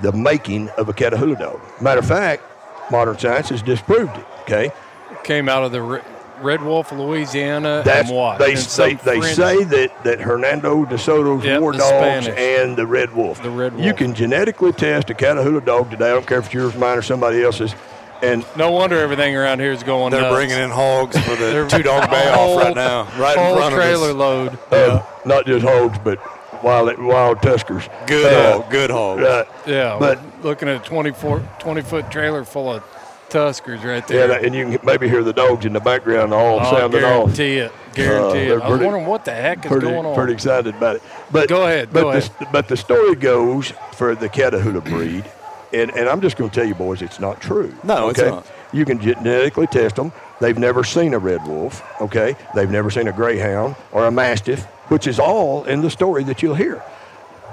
the making of a Catahoula dog. Matter of fact, modern science has disproved it, okay? Came out of the re- Red Wolf, Louisiana, That's and what? they And they, they say that that Hernando de Soto's Yep, war dogs Spanish. and the red wolf. The red Wolf. You can genetically test a Catahoula dog today. I don't care if it's yours, mine, or somebody else's. And No wonder everything around here is going. They're nuts. bringing in hogs for the (laughs) They're- two dog bay whole- off right now, right in whole front of trailer load. uh, not just hogs, but wild wild tuskers. Good Uh, hog, good hog. Right. Yeah, But- looking at a 24, 20 foot trailer full of Tuskers right Yeah, there. and you can maybe hear the dogs in the background all I oh, sounding off. guarantee it. Guarantee uh, they're it. I was pretty- wondering what the heck is pretty, going on. pretty excited about it. But Go ahead, But go the, ahead. but the story goes for the Catahoula breed, and, and I'm just going to tell you, boys, it's not true. No, it's not. You can genetically test them. They've never seen a red wolf. Okay, they've never seen a greyhound or a mastiff, which is all in the story that you'll hear.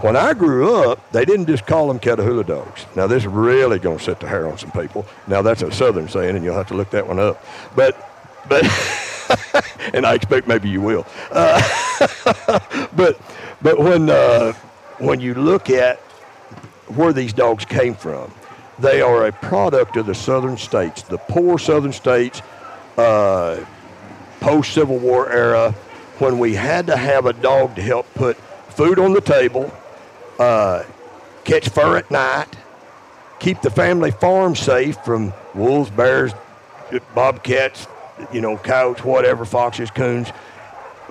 When I grew up, they didn't just call them Catahoula dogs. Now, this is really going to set the hair on some people. Now, that's a Southern saying, and you'll have to look that one up. But, but, (laughs) and I expect maybe you will. Uh, (laughs) but, but when uh, when you look at where these dogs came from, they are a product of the Southern states, the poor Southern states, uh, post Civil War era, when we had to have a dog to help put food on the table, uh, catch fur at night, keep the family farm safe from wolves, bears, bobcats, you know, coyotes, whatever, foxes, coons,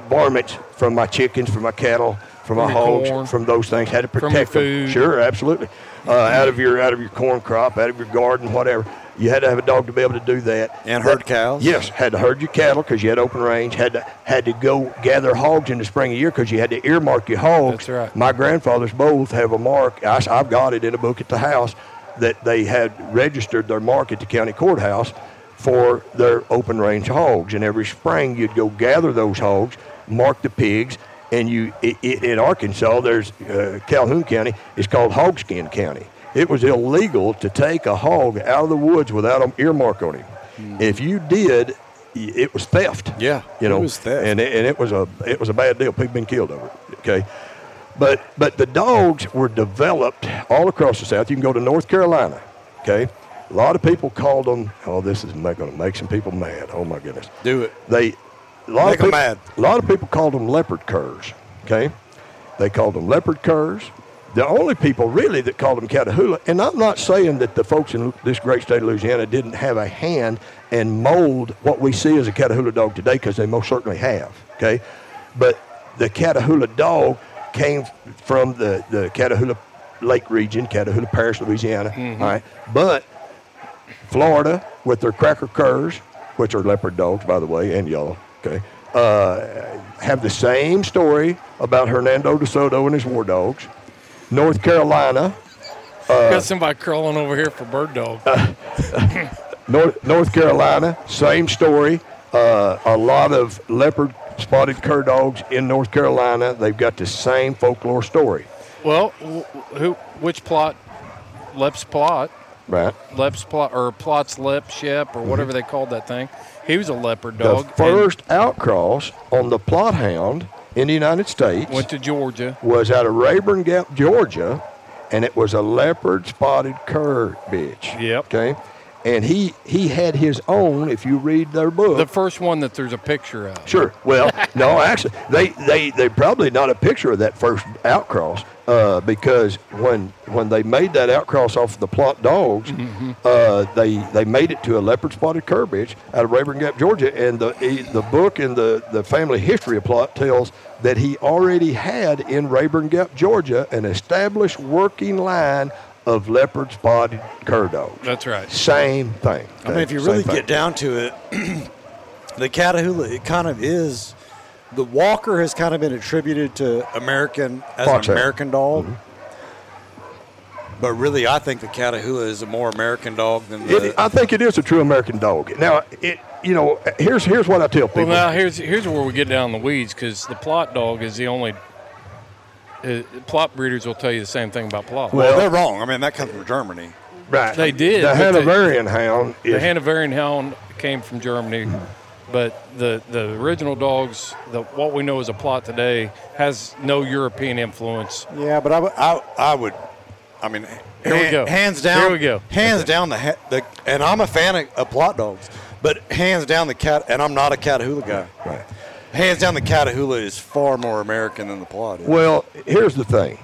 varmints from my chickens, from my cattle, from my From your hogs, corn. from those things. Had to protect them. Sure, absolutely. Uh, out of your out of your corn crop, out of your garden, whatever. You had to have a dog to be able to do that. And herd cows? Yes, had to herd your cattle because you had open range. Had to had to go gather hogs in the spring of year because you had to earmark your hogs. That's right. My grandfathers both have a mark. I, have got it in a book at the house that they had registered their mark at the county courthouse for their open range hogs. And every spring you'd go gather those hogs, mark the pigs, and you i i in Arkansas there's uh, Calhoun County. It's called Hogskin County. It was illegal to take a hog out of the woods without an earmark on him. Hmm. If you did, it was theft. Yeah, you it know, was theft. and it, and it was a it was a bad deal. People been killed over it. Okay, but but the dogs were developed all across the South. You can go to North Carolina. Okay, a lot of people called them. Oh, this is going to make some people mad. Oh my goodness. Do it. They a lot Make of people, mad. A lot of people called them leopard curs. Okay, they called them leopard curs. The only people really that called them Catahoula, and I'm not saying that the folks in this great state of Louisiana didn't have a hand and mold what we see as a Catahoula dog today, because they most certainly have. Okay, but the Catahoula dog came from the the Catahoula Lake region, Catahoula Parish, Louisiana. Mm-hmm. all right, but Florida with their cracker curs, which are leopard dogs, by the way, and yellow, okay, uh, have the same story about Hernando de Soto and his war dogs. North Carolina, uh, Got somebody crawling over here for bird dog. (laughs) North, North Carolina, same story. Uh, a lot of leopard spotted cur dogs in North Carolina. They've got the same folklore story, well, wh- who? Which Plott? Lep's Plott. right? Lep's Plott or Plott's Lep Shep or whatever they called that thing. He was a leopard The dog. and first outcross on the Plott hound in the United States went to Georgia. was out of Rabun Gap, Georgia, and it was a leopard spotted cur bitch. Yep. Okay. And he he had his own. If you read their book, The first one that there's a picture of. Sure. Well, no, actually, they they they probably not a picture of that first outcross uh, because when when they made that outcross off the Plott dogs, uh, they they made it to a leopard spotted cur bitch out of Rabun Gap, Georgia, and the he, the book and the the family history of Plott tells that he already had in Rabun Gap, Georgia, an established working line of leopard spotted cur dogs. That's right. Same thing. I mean, if you really get down to it, (clears throat) the Catahoula, it kind of is. The Walker has kind of been attributed to American as Foxhound. an American dog. Mm-hmm. But really, I think the Catahoula is a more American dog than the. It, I think it is a true American dog. Now, it you know, here's here's what I tell people. Well, now here's here's where we get down the weeds because the Plott dog is the only. Uh, Plott breeders will tell you the same thing about Plott. well, well- they're wrong. I mean, that comes from Germany. right, they did, The but they- Hanoverian hound the Hanoverian Hound came from Germany, but the the original dogs, the what we know as a Plott today, has no European influence. Yeah, but I, would- I, I would I mean, Here we go. Hands down. Here we go. Hands down the, the and I'm a fan of, of Plott dogs, but hands down the cat and I'm not a Catahoula guy. Right. Hands down the Catahoula is far more American than the Plott is. Well, here's the thing.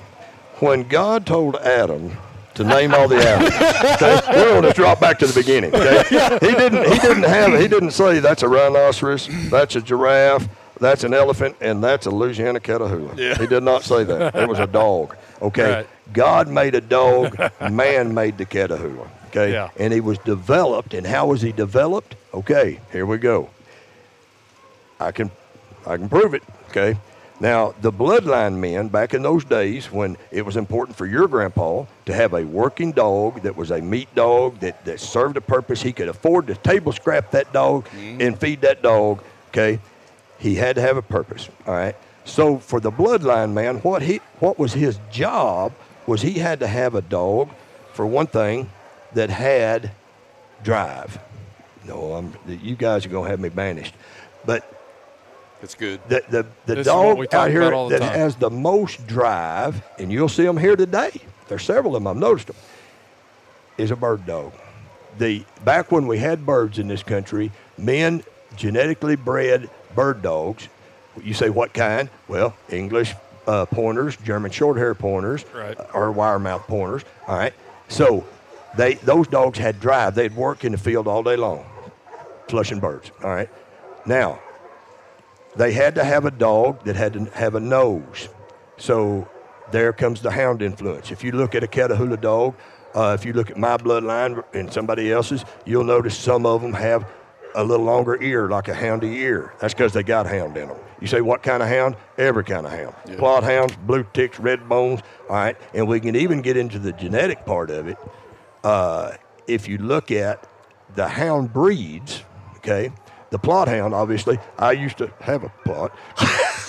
When God told Adam to name all the animals, (laughs) okay, we're going to drop back to the beginning. Okay? He didn't. He didn't have. He didn't say that's a rhinoceros, that's a giraffe, that's an elephant, and that's a Louisiana Catahoula. Yeah. He did not say that. It was a dog. Okay. Right. God made a dog. Man made the Catahoula. Okay. Yeah. And he was developed. And how was he developed? Okay. Here we go. I can, I can prove it. Okay. Now, the bloodline men back in those days, when it was important for your grandpa to have a working dog that was a meat dog that, that served a purpose, he could afford to table scrap that dog mm-hmm. and feed that dog. Okay, he had to have a purpose. All right. So for the bloodline man, what he what was his job was he had to have a dog, for one thing, that had drive. No, I'm, you guys are gonna have me banished, but it's good. the the, the This is what we dog out here all the that time. has the most drive, and you'll see them here today. There's several of them. I've noticed them. Is a bird dog. The back when we had birds in this country, men genetically bred bird dogs. You say what kind? Well, English uh, pointers, German short hair pointers, Right. or wire mouth pointers. All right. So they those dogs had drive. They'd work in the field all day long, flushing birds. All right. Now they had to have a dog that had to have a nose. So there comes the hound influence. If you look at a Catahoula dog, uh, if you look at my bloodline and somebody else's, you'll notice some of them have a little longer ear, like a houndy ear. That's because they got hound in them. You say, what kind of hound? Every kind of hound. Plott hounds, blue ticks, red bones. All right. And we can even get into the genetic part of it. Uh, if you look at the hound breeds, okay, the Plott hound, obviously, I used to have a Plott. (laughs)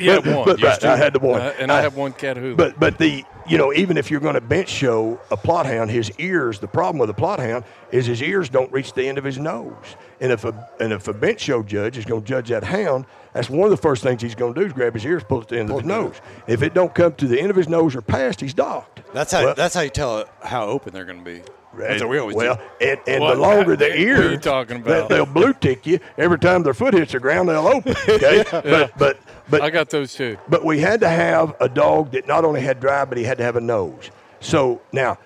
Yeah, But- one. but- Used right. I had the one. Uh, and I I- have one Catahoula. But but the you know even if you're going to bench show a Plott hound, his ears. The problem with a Plott hound is his ears don't reach the end of his nose. And if a and if a bench show judge is going to judge that hound, that's one of the first things he's going to do is grab his ears, pull it to the end of his nose. If it don't come to the end of his nose or past, he's docked. That's how. Well- that's how you tell how open they're going to be. That's what we always well, do. and, and What- the longer the what are you ears, talking they- about? they'll blue tick you every time their foot hits the ground. They'll open. (laughs) Okay, but but but I got those too. but we had to have a dog that not only had drive, but he had to have a nose. So now,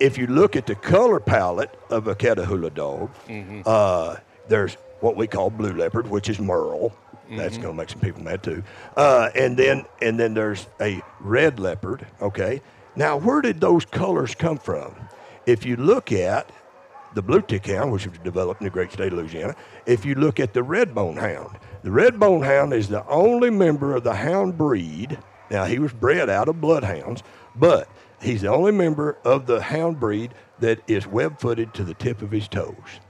if you look at the color palette of a Catahoula dog, uh, there's what we call blue leopard, which is merle. That's going to make some people mad too. Uh, and then and then there's a red leopard. Okay. Now, where did those colors come from? If you look at the blue tick hound, which was developed in the great state of Louisiana, if you look at the red bone hound, the red bone hound is the only member of the hound breed. Now, he was bred out of bloodhounds, but he's the only member of the hound breed that is web footed to the tip of his toes.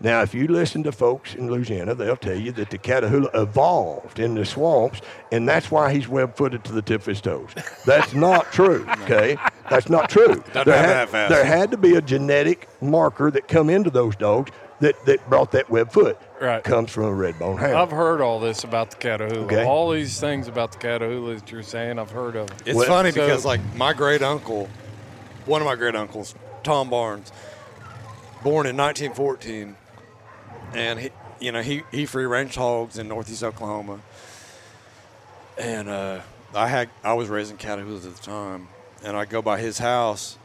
Now, if you listen to folks in Louisiana, they'll tell you that the Catahoula evolved in the swamps, and that's why he's web footed to the tip of his toes. That's not true, (laughs) okay? That's not true. There had, there had to be a genetic marker that come into those dogs that, that brought that web foot. Right. Comes from a red bone hound. I've heard all this about the Catahoula. Okay. All these things about the Catahoula that you're saying, I've heard of. It's Well, funny so- because like my great uncle, one of my great uncles, Tom Barnes, born in 1914, and he, you know, he he free range hogs in northeast Oklahoma, and uh, I had I was raising Catahoulas at the time, and I go by his house,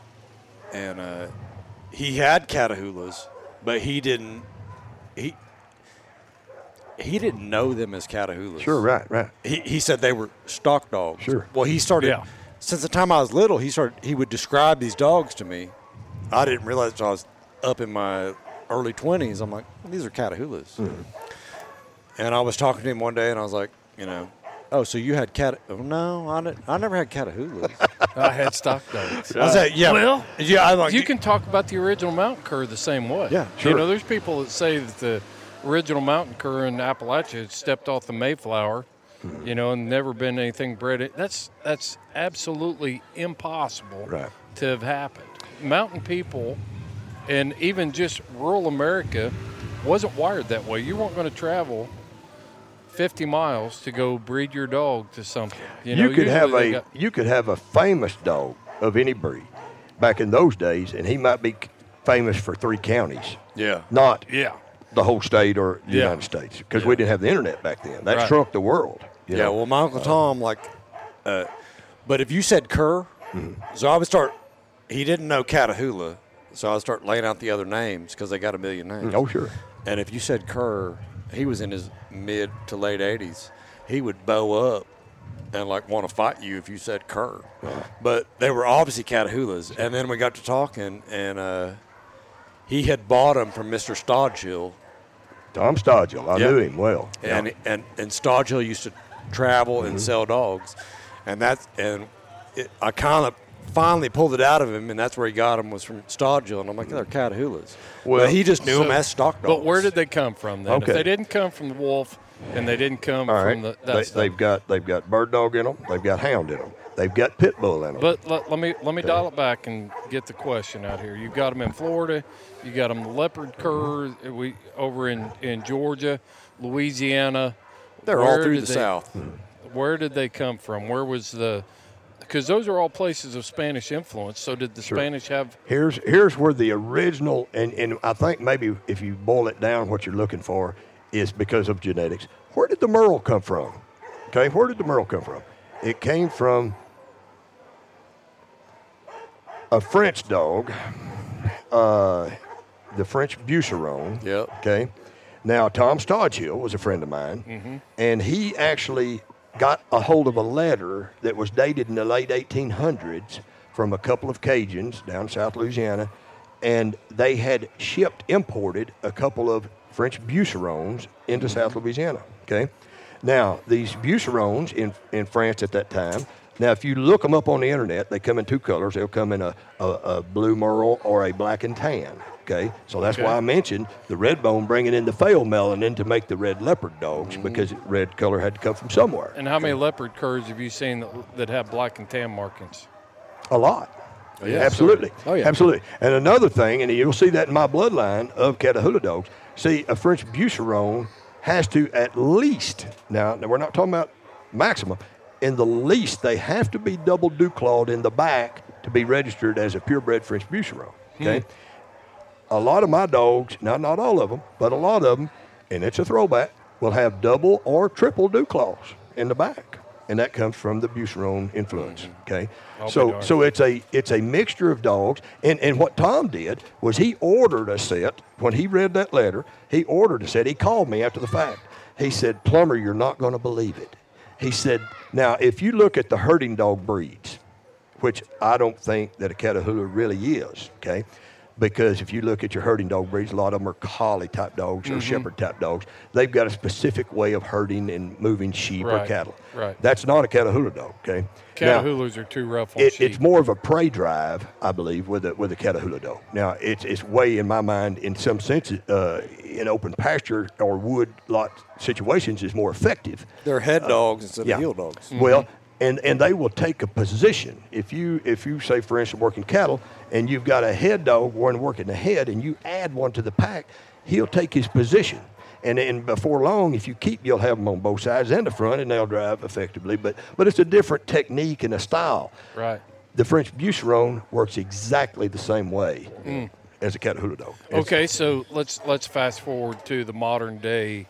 and uh, he had Catahoulas, but he didn't he. He didn't know them as Catahoulas. Sure, right, right. He, he said they were stock dogs. Sure. Well, he started Yeah. since the time I was little. He started. He would describe these dogs to me. I didn't realize until I was up in my early twenties. I'm like, these are Catahoulas. Mm-hmm. And I was talking to him one day, and I was like, you know, oh, so you had cat? Oh, no, I didn't. I never had Catahoulas. (laughs) I had stock dogs. I said, yeah, Well, yeah. I like you can talk about the original mountain cur the same way. Yeah, sure. You know, there's people that say that the original mountain cur in Appalachia stepped off the Mayflower, Hmm. you know, and never been anything bred. That's that's absolutely impossible Right. to have happened. Mountain people, and even just rural America, wasn't wired that way. You weren't going to travel. 50 miles to go breed your dog to something. You, You, could have a got- you could have a famous dog of any breed. back in those days, and he might be famous for three counties, Yeah. not Yeah. the whole state or the Yeah. United States, because we didn't have the internet back then. That Right. shrunk the world. you Yeah, know. well, my Uncle Tom, like, uh, but if you said cur, Mm-hmm. so I would start, he didn't know Catahoula, so I start laying out the other names because they got a million names. oh sure. And if you said cur, he was in his mid to late 80s, he would bow up and, like, want to fight you if you said cur. But they were obviously Catahoulas. And then we got to talking, and uh, he had bought them from Mr. Stodgill. Tom Stodgill, I Yeah. knew him well. and and and Stodgill used to travel and sell dogs, and that's and it, I kind of finally pulled it out of him, and that's where he got them was from Stodgill, and I'm like, they're Catahoulas. Well, Well, he just knew So- them as stock dogs. But where did they come from then? Okay. If they didn't come from the wolf and they didn't come All right. from the that they, they've got they've got bird dog in them. They've got hound in them. They've got pit bull in them. But let, let me let me dial it back and get the question out here. You've got them in Florida, you got them the leopard curs. Uh, we over in in Georgia, Louisiana. They're all through the they- South. Where did they come from? Where was the? Because those are all places of Spanish influence. So did the Spanish have? Here's here's where the original and, and I think maybe if you boil it down, what you're looking for is because of genetics. Where did the Merle come from? Okay, where did the Merle come from? It came from a French dog, uh, the French Beauceron. Yep. Okay. Now Tom Stodgill was a friend of mine, and he actually got a hold of a letter that was dated in the late 1800s from a couple of Cajuns down South Louisiana, and they had shipped imported a couple of French Beaucerons into mm-hmm. South Louisiana. Okay. Now these Beaucerons in in France at that time. Now, if you look them up on the internet, they come in two colors. They'll come in a, a, a blue merle or a black and tan. Okay, so that's Okay. why I mentioned the red bone bringing in the pheomelanin to make the red leopard dogs mm-hmm. because red color had to come from somewhere. And how many leopard curs have you seen that, that have black and tan markings? A lot. Oh, yeah. absolutely. Oh, yeah. Absolutely. And another thing, and you'll see that in my bloodline of Catahoula dogs. See, a French Beauceron has to at least, now, now we're not talking about maximum, in the least, they have to be double dew clawed in the back to be registered as a purebred French Beauceron. Okay? Hmm. A lot of my dogs, now not all of them, but a lot of them, and it's a throwback, will have double or triple dew claws in the back. And that comes from the Beauceron influence. Mm-hmm. Okay, I'll so so it's a it's a mixture of dogs. And and what Tom did was he ordered a set when he read that letter. He ordered a set. He called me after the fact. He said, "Plummer, you're not going to believe it." He said, "Now if you look at the herding dog breeds, which I don't think that a Catahoula really is, okay? Because if you look at your herding dog breeds, a lot of them are collie type dogs Mm-hmm. or shepherd type dogs. They've got a specific way of herding and moving sheep or cattle. right. That's not a Catahoula dog, okay? Now, Catahoulas are too rough on it, sheep. it's more of a prey drive, I believe, with a with a Catahoula dog. Now, it's it's way in my mind, in some sense, uh, in open pasture or wood lot situations, is more effective. They're head dogs instead Uh, yeah. of heel dogs. Well, and, and they will take a position. If you if you say, for instance, working cattle, and you've got a head dog one working the head, and you add one to the pack, he'll take his position. And, and before long, if you keep, you'll have them on both sides and the front, and they'll drive effectively. But but it's a different technique and a style. right. The French Beauceron works exactly the same way mm. as a Catahoula dog. It's- Okay, so let's let's fast forward to the modern day.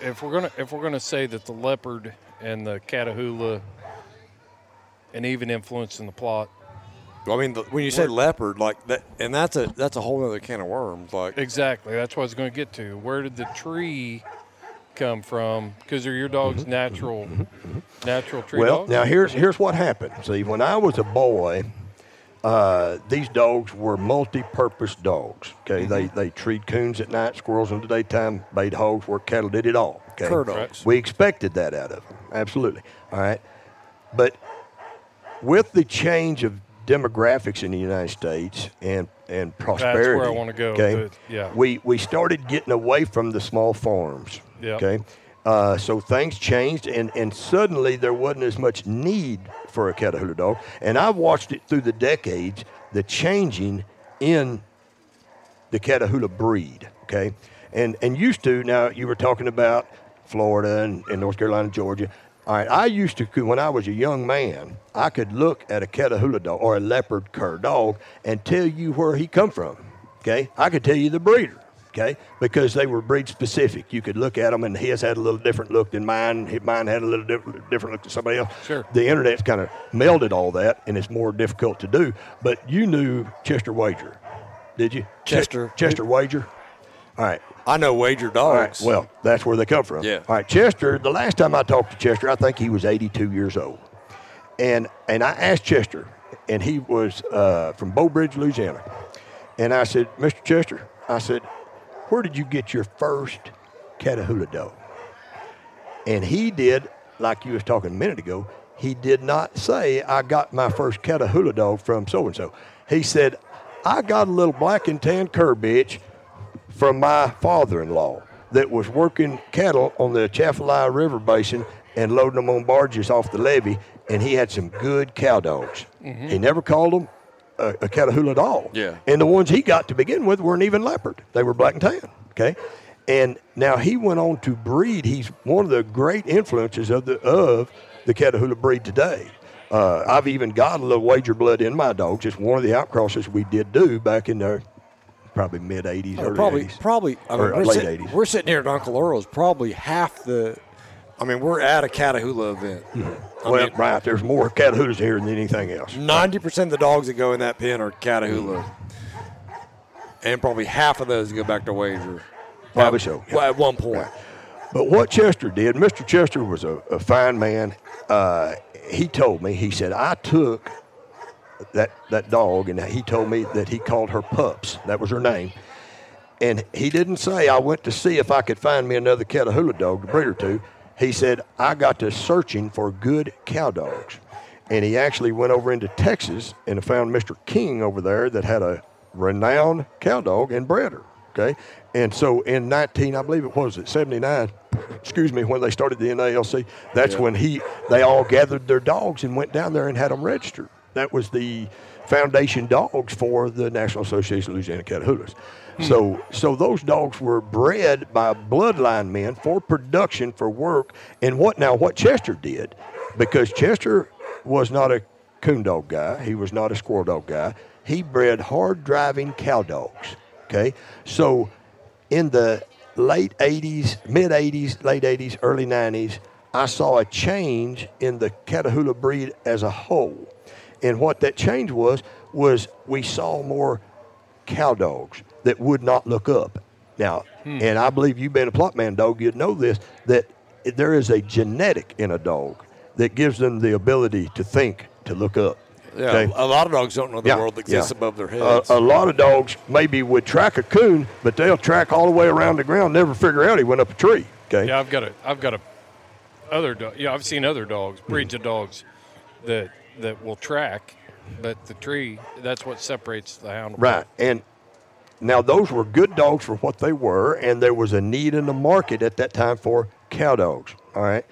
If we're gonna if we're gonna say that the leopard and the Catahoula and even influencing the Plott I mean, the, when you say leopard, like that, and that's a that's a whole other can of worms. Like, exactly that's what I was going to get to. Where did the tree come from? Because they're your dog's natural natural tree Mm-hmm. Well, dogs. now here's here's what happened. See, when I was a boy, uh, these dogs were multi-purpose dogs. Okay, they Mm-hmm. they treed coons at night, squirrels in the daytime, bait hogs, worked cattle, did it all. Okay, Cur dogs. we expected that out of them, absolutely. All right, but with the change of demographics in the United States and and prosperity, that's where I wanna go, Okay, yeah. we we started getting away from the small farms. Yep. Okay. Uh, so things changed, and, and suddenly there wasn't as much need for a Catahoula dog. And I've watched it through the decades, the changing in the Catahoula breed. Okay, and and used to now you were talking about Florida and, and North Carolina, Georgia. All right, I used to, when I was a young man, I could look at a Catahoula dog or a leopard cur dog and tell you where he come from. Okay, I could tell you the breeder. Okay, because they were breed specific. You could look at them, and his had a little different look than mine. Mine had a little different, different look than somebody else. Sure. The internet's kind of melded all that, and it's more difficult to do. But you knew Chester Wager, did you? Chester. Chester Wager. All right. I know wager right. dogs. Well, that's where they come from. Yeah. All right. Chester. The last time I talked to Chester, I think he was 82 years old, and and I asked Chester, and he was uh, from Bow Bridge, Louisiana, and I said, Mr. Chester, I said, where did you get your first Catahoula dog? And he did, like you was talking a minute ago, he did not say, I got my first Catahoula dog from so and so. He said, I got a little black and tan cur bitch from my father in law that was working cattle on the Chaffalaya River Basin and loading them on barges off the levee, and he had some good cow dogs. He never called them a, a Catahoula at all. Yeah. And the ones he got to begin with weren't even leopard. They were black and tan. Okay. And now he went on to breed. He's one of the great influences of the of the Catahoula breed today. Uh, I've even got a little wager blood in my dogs. It's one of the outcrosses we did do back in the probably mid '80s, Oh, early probably, 80s. probably. I mean, Or late sit- 80s. we're sitting here at Uncle Earl's. Probably half the. I mean, we're at a Catahoula event. I well, mean, right. There's more Catahoulas here than anything else. Ninety percent of the dogs that go in that pen are Catahoula, and probably half of those go back to wager. Probably so. Well, at one point. But what Chester did, Mr. Chester was a, a fine man. Uh, he told me, he said, I took that, that dog, and he told me that he called her Pups. That was her name. And he didn't say, I went to see if I could find me another Catahoula dog to breed her to. He said, I got to searching for good cow dogs. And he actually went over into Texas and found Mr. King over there that had a renowned cow dog and bred her. Okay. And so in 19, I believe it was it 79, excuse me, when they started the NALC, that's when he, they all gathered their dogs and went down there and had them registered. That was the foundation dogs for the National Association of Louisiana Catahoulas. Hmm. So, so those dogs were bred by bloodline men for production for work. And what now? What Chester did, because Chester was not a coon dog guy, he was not a squirrel dog guy. He bred hard driving cow dogs. Okay, so in the late 80s, mid 80s, late 80s, early 90s, I saw a change in the Catahoula breed as a whole. And what that change was, was we saw more cow dogs that would not look up. Now, and I believe you being a Plott man dog, you'd know this, that there is a genetic in a dog that gives them the ability to think, to look up. Yeah, Okay? a lot of dogs don't know the Yeah, world exists yeah. above their Uh, heads. a lot of dogs maybe would track a coon, but they'll track all the way around the ground, never figure out he went up a tree. Okay. Yeah, I've got a, I've got a, other dog. Yeah, I've seen other dogs, breeds of dogs, that that will track, but the tree. That's what separates the hound. Right. And now those were good dogs for what they were, and there was a need in the market at that time for cow dogs. All right.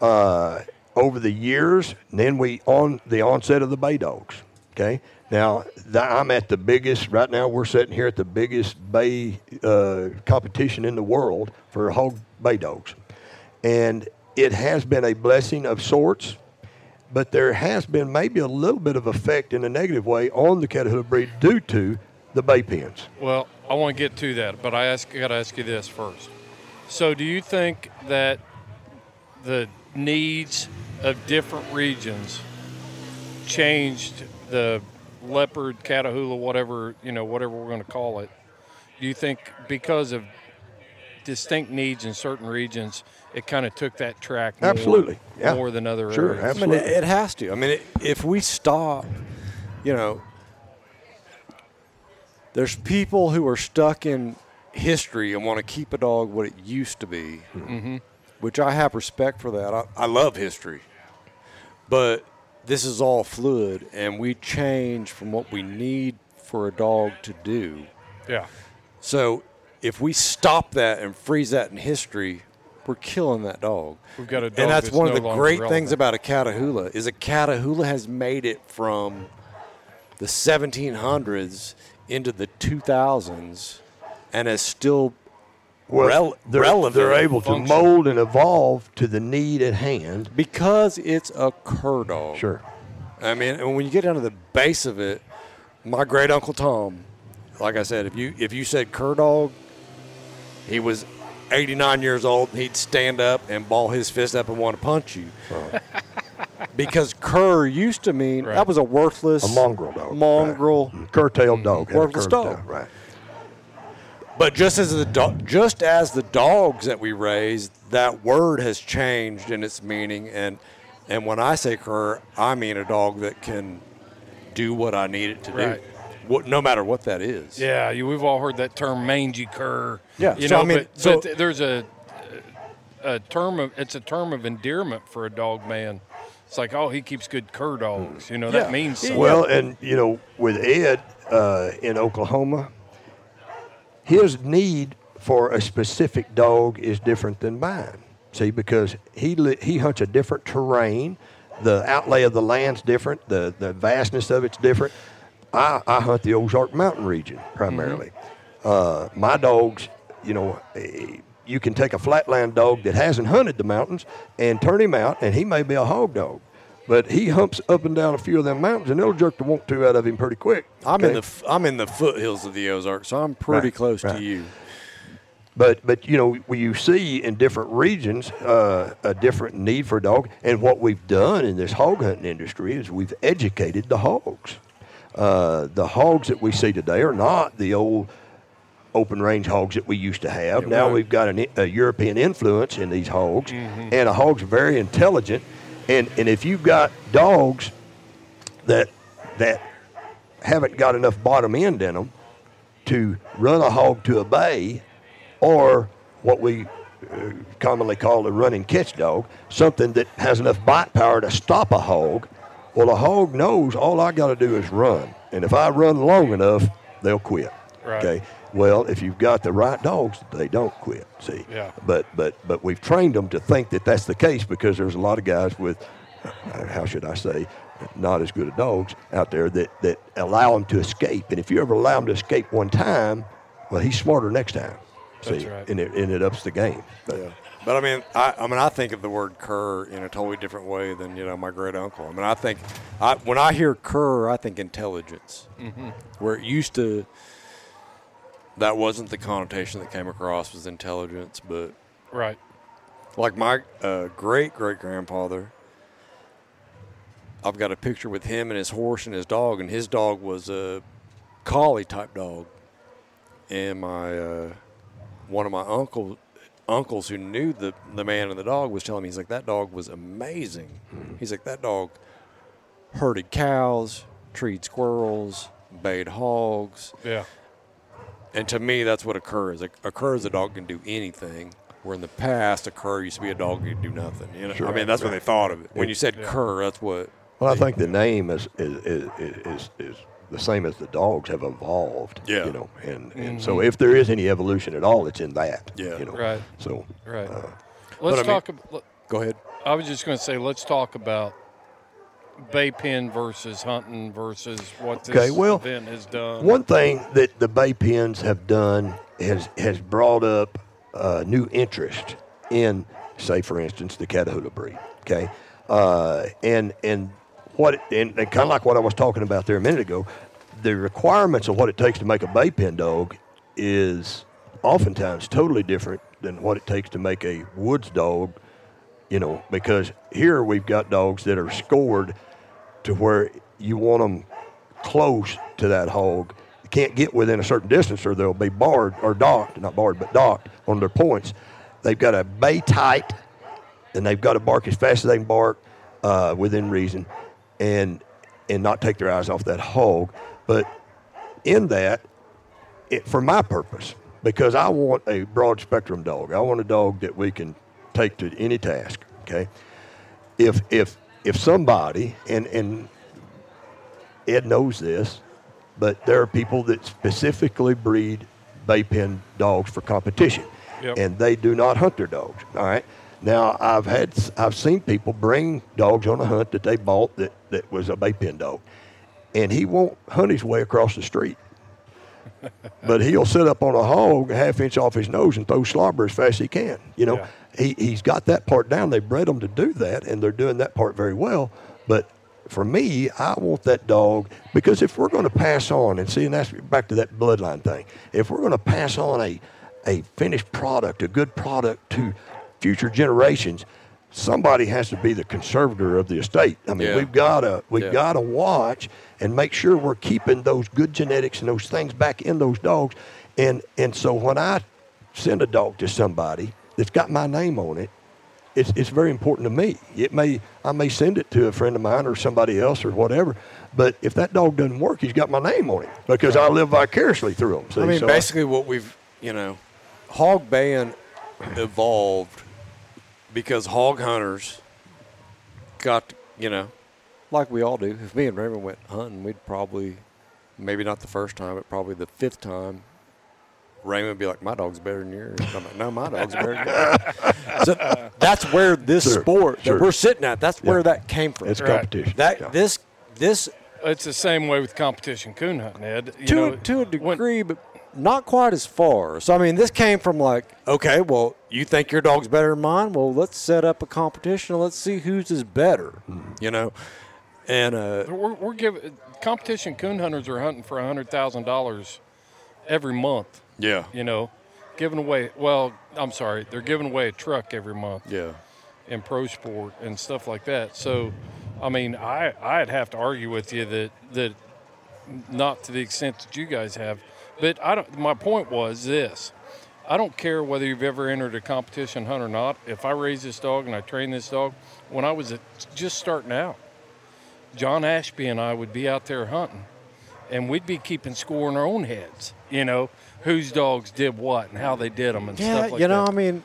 Uh, over the years, then we on the onset of the bay dogs. Okay. Now th- I'm at the biggest right now. We're sitting here at the biggest bay uh, competition in the world for hog bay dogs, and it has been a blessing of sorts but there has been maybe a little bit of effect in a negative way on the Catahoula breed due to the bay pens. Well, I want to get to that, but I ask, got to ask you this first. So, do you think that the needs of different regions changed the leopard, catahoula, whatever you know, whatever we're going to call it? Do you think because of distinct needs in certain regions, it kind of took that track more, Absolutely, yeah. more than other Sure, areas? I mean, absolutely. it, it has to. I mean, it, if we stop, you know, there's people who are stuck in history and want to keep a dog what it used to be, Mm-hmm. which I have respect for that. I, I love history, but this is all fluid, and we change from what we need for a dog to do. Yeah. So if we stop that and freeze that in history, we're killing that dog. We've got a dog and that's, that's one of the great relevant. things about a Catahoula is a Catahoula has made it from the 1700s into the 2000s and is still well, rel- they're, relevant. they're able to function. mold and evolve to the need at hand. because it's a cur dog. Sure. I mean, and when you get down to the base of it, my great uncle Tom, like I said, if you if you said cur dog, he was 89 years old. He'd stand up and ball his fist up and want to punch you. because cur used to mean Right. that was a worthless A mongrel dog. mongrel. Mm-hmm. Curtailed dog. Worthless curtail, dog. Right. But just as the do- just as the dogs that we raise, that word has changed in its meaning, and and when I say cur, I mean a dog that can do what I need it to Right. do, what, no matter what that is. Yeah, you, we've all heard that term mangy cur. Yeah, you so know, I mean, but, so- but there's a a term of it's a term of endearment for a dog man. It's like, oh, he keeps good cur dogs. You know, Yeah. that means something. Well, and you know, with Ed uh, in Oklahoma, his need for a specific dog is different than mine. See, because he li- he hunts a different terrain, the outlay of the land's different, the the vastness of it's different. I, I hunt the Ozark Mountain region primarily. Uh, my dogs, you know, eh, you can take a flatland dog that hasn't hunted the mountains and turn him out, and he may be a hog dog. But he humps up and down a few of them mountains, and it'll jerk the want to out of him pretty quick. I'm in the I'm in the foothills of the Ozarks, so I'm pretty Right, close right. to you. But but you know when you see in different regions uh, a different need for a dog, and what we've done in this hog hunting industry is we've educated the hogs. Uh, the hogs that we see today are not the old open range hogs that we used to have. now right. we've got an, a European influence in these hogs, and a hog's very intelligent. And and if you've got dogs that that haven't got enough bottom end in them to run a hog to a bay, or what we uh, commonly call a running catch dog, something that has enough bite power to stop a hog. Well, a hog knows all I got to do is run, and if I run long enough, they'll quit. Right. Okay. Well, if you've got the right dogs, they don't quit. See. Yeah. But but but we've trained them to think that that's the case because there's a lot of guys with, uh, how should I say, not as good at dogs out there that that allow them to escape. And if you ever allow them to escape one time, well, he's smarter next time. That's See, right. and it and it ups the game. But, Yeah. But I mean, I, I mean, I think of the word cur in a totally different way than you know my great uncle. I mean, I think I, when I hear cur, I think intelligence, Mm-hmm. where it used to. That wasn't the connotation that came across was intelligence, but right. like my uh, great great grandfather, I've got a picture with him and his horse and his dog, and his dog was a collie type dog, and my uh, one of my uncle uncles who knew the the man and the dog was telling me he's like that dog was amazing. Mm-hmm. He's like that dog herded cows, treed squirrels, bayed hogs, Yeah. and to me that's what a cur is. A, a cur is a dog can do anything. Where in the past a cur used to be a dog who could do nothing. You know, I mean that's what they thought of it. When you said cur, that's what. well, I think the name is is, is is is the same as the dogs have evolved. Yeah. You know, and and so if there is any evolution at all, it's in that. Yeah. You know. Right. So. Right. Uh, let's I mean- talk. about, Go ahead. I was just going to say, let's talk about bay pen versus hunting versus what this Okay, well, event has done. One thing that the Bay Pens have done has has brought up uh, new interest in, say, for instance, the Catahoula breed. Okay, uh, and and what and, and kind of like what I was talking about there a minute ago, the requirements of what it takes to make a Bay Pen dog is oftentimes totally different than what it takes to make a woods dog. You know, because here we've got dogs that are scored to where you want them close to that hog. You can't get within a certain distance or they'll be barred or docked, not barred, but docked on their points. They've got to bay tight and they've got to bark as fast as they can bark uh, within reason and and not take their eyes off that hog. But in that, it, for my purpose, because I want a broad spectrum dog. I want a dog that we can take to any task. Okay, if if if somebody and and Ed knows this, but there are people that specifically breed bay pen dogs for competition, Yep. and they do not hunt their dogs. All right. Now I've had I've seen people bring dogs on a hunt that they bought that that was a bay pen dog, and he won't hunt his way across the street (laughs) but he'll sit up on a hog a half inch off his nose and throw slobber as fast as he can. You know, Yeah. he, he's got that part down. They bred him to do that, and they're doing that part very well. But for me, I want that dog because if we're going to pass on and see, and that's back to that bloodline thing. If we're going to pass on a a finished product, a good product to future generations, somebody has to be the conservator of the estate. I mean, Yeah. we've got to we Yeah. got to watch and make sure we're keeping those good genetics and those things back in those dogs. And and so when I send a dog to somebody that's got my name on it, it's, it's very important to me. It may I may send it to a friend of mine or somebody else or whatever, but if that dog doesn't work, he's got my name on it because I live vicariously through him. See? I mean, So basically, what we've, you know, hog baying evolved because hog hunters got, you know, like we all do. If me and Raymond went hunting, we'd probably, maybe not the first time, but probably the fifth time, Raymond would be like, "My dog's better than yours." I'm like, "No, my dog's better than yours." (laughs) so that's where this Sure, sport sure. that we're sitting at. That's where that came from. it's Right. competition. That Yeah. this this It's the same way with competition coon hunting, Ed. You to know, to a when- degree, but not quite as far. So I mean, this came from like, okay, well, you think your dog's better than mine? Well, let's set up a competition and let's see whose is better. You know, and uh, We're, we're giving competition coon hunters are hunting for a hundred thousand dollars every month. yeah, You know, giving away. Well, I'm sorry, they're giving away a truck every month yeah, in pro sport and stuff like that. So, I mean, I I'd have to argue with you that that not to the extent that you guys have, but I don't. My point was this. I don't care whether you've ever entered a competition hunt or not. If I raise this dog and I train this dog, when I was just starting out, John Ashby and I would be out there hunting, and we'd be keeping score in our own heads. You know, whose dogs did what and how they did them and yeah. stuff like that. you know, that. I mean,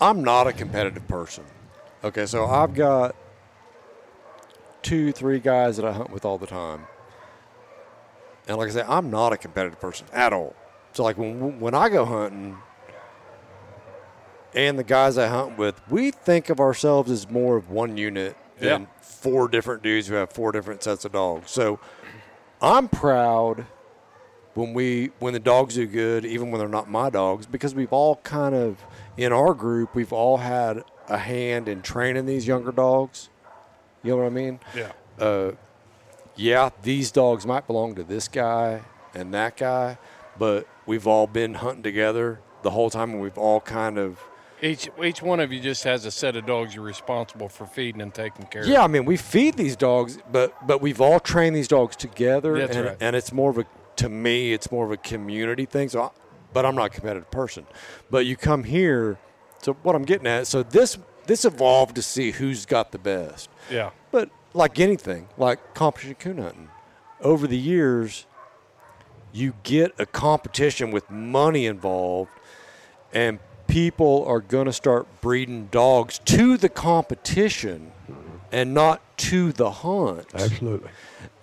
I'm not a competitive person. Okay, so I've got two, three guys that I hunt with all the time, and like I said, I'm not a competitive person at all. So like when when I go hunting, and the guys I hunt with, we think of ourselves as more of one unit than Yeah. four different dudes who have four different sets of dogs. So I'm proud when we when the dogs do good, even when they're not my dogs, because we've all kind of in our group, we've all had a hand in training these younger dogs. You know what I mean? yeah. uh, yeah, these dogs might belong to this guy and that guy, but we've all been hunting together the whole time, and we've all kind of Each each one of you just has a set of dogs you're responsible for feeding and taking care of. yeah. I mean, we feed these dogs, but but we've all trained these dogs together, That's and, right. and it's more of a to me, it's more of a community thing. So, I, but I'm not a competitive person. But you come here, so what I'm getting at, so this this evolved to see who's got the best. Yeah. But like anything, like competition coon hunting, over the years, you get a competition with money involved, and people are going to start breeding dogs to the competition and not to the hunt. Absolutely.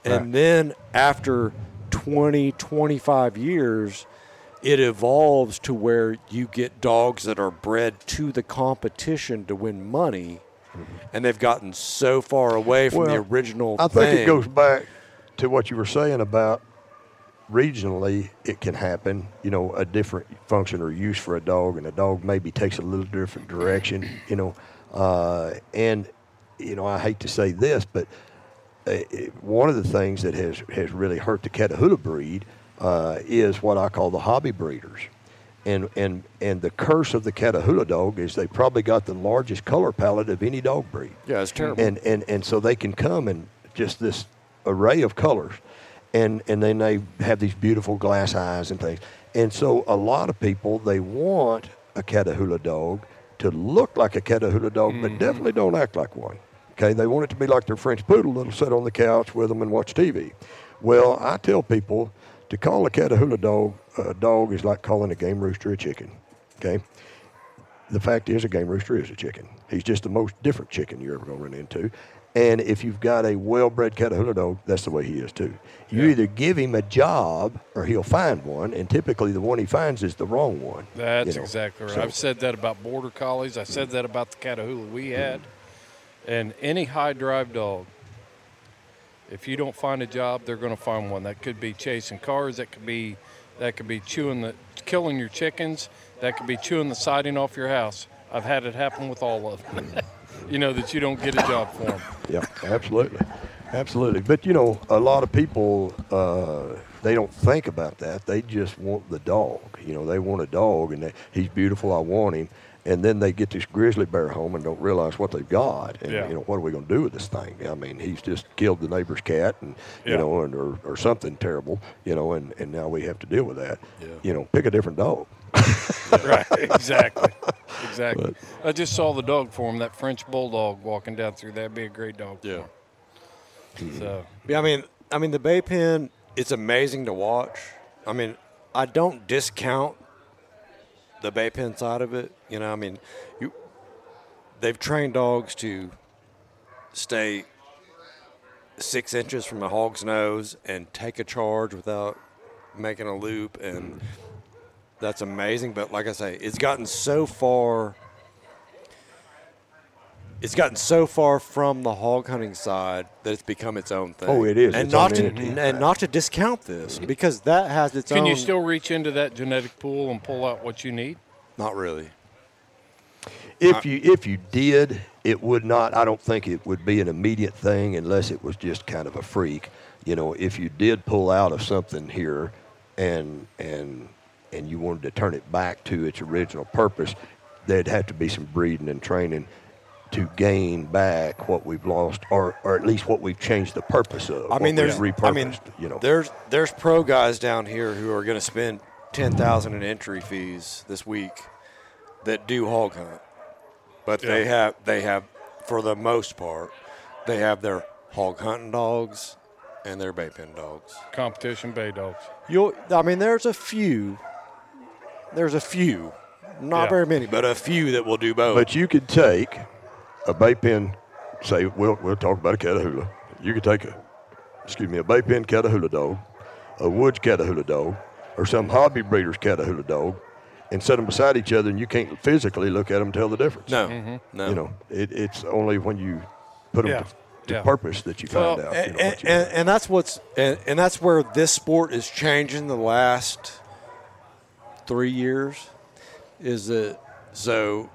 And then after 20, 25 years, it evolves to where you get dogs that are bred to the competition to win money. And they've gotten so far away from the original I think thing. it goes back to what you were saying about regionally it can happen. You know, a different function or use for a dog, and a dog maybe takes a little different direction. You know, uh, and you know I hate to say this, but uh, it- one of the things that has has really hurt the Catahoula breed uh, is what I call the hobby breeders. And, and, and the curse of the Catahoula dog is they probably got the largest color palette of any dog breed. Yeah, it's terrible. and and and so they can come in just this array of colors and and then they have these beautiful glass eyes and things. And so a lot of people they want a catahoula dog to look like a catahoula dog but mm-hmm. definitely don't act like one okay? They want it to be like their french poodle that'll sit on the couch with them and watch tv well i tell people to call a catahoula dog a dog is like calling a game rooster a chicken okay the fact is, a game rooster is a chicken. He's just the most different chicken you're ever going to run into. And if you've got a well-bred Catahoula dog, that's the way he is too. You either give him a job or he'll find one, and typically the one he finds is the wrong one. That's you know. exactly right. So- I've said that about border collies. I said that about the Catahoula we had. And any high drive dog, if you don't find a job, they're going to find one. That could be chasing cars. That could be That could be chewing the, killing your chickens. That could be chewing the siding off your house. I've had it happen with all of them. (laughs) you know that you don't get a job for them. Yeah, absolutely, absolutely. But you know, a lot of people uh, they don't think about that. They just want the dog. You know, they want a dog, and they, he's beautiful. I want him. And then they get this grizzly bear home and don't realize what they've got. And Yeah. you know, what are we going to do with this thing? I mean, he's just killed the neighbor's cat, and you Yeah. know, and, or, or something terrible. You know, and, and now we have to deal with that. Yeah. You know, pick a different dog. (laughs) right, exactly. Exactly. I just saw the dog for him, that French bulldog walking down through. That'd be a great dog for Yeah. him. So, hmm. Yeah, I mean, I mean the Bay Pen. It's amazing to watch. I mean, I don't discount the Bay Pen side of it. You know, I mean, you they've trained dogs to stay six inches from a hog's nose and take a charge without making a loop, and that's amazing. But like I say, it's gotten so far. It's gotten so far from the hog hunting side that it's become its own thing. Oh, it is. and Its not own to entity. and not to discount this because that has its can own. Can you still reach into that genetic pool and pull out what you need? Not really. If you if you did, it would not. I don't think it would be an immediate thing unless it was just kind of a freak. You know, if you did pull out of something here, and and and you wanted to turn it back to its original purpose, there'd have to be some breeding and training to gain back what we've lost, or or at least what we've changed the purpose of. I what mean, there's. repurposed. I mean, you know, there's there's pro guys down here who are going to spend ten thousand in entry fees this week that do hog hunt, but they have they have for the most part they have their hog hunting dogs and their bay pen dogs. Competition bay dogs. You'll. I mean, there's a few. There's a few, not Yeah. very many, but a few that will do both. But you could take a bay pen, say we'll we'll talk about a Catahoula. You could take a excuse me, a bay pen Catahoula dog, a woods Catahoula dog, or some hobby breeder's Catahoula dog, and set them beside each other, and you can't physically look at them and tell the difference. no, mm-hmm. no. You know, it, it's only when you put them Yeah. to, to Yeah. purpose that you Well, find out. and, you know, and, what and, and that's what's and, and that's where this sport is changing the last three years is that so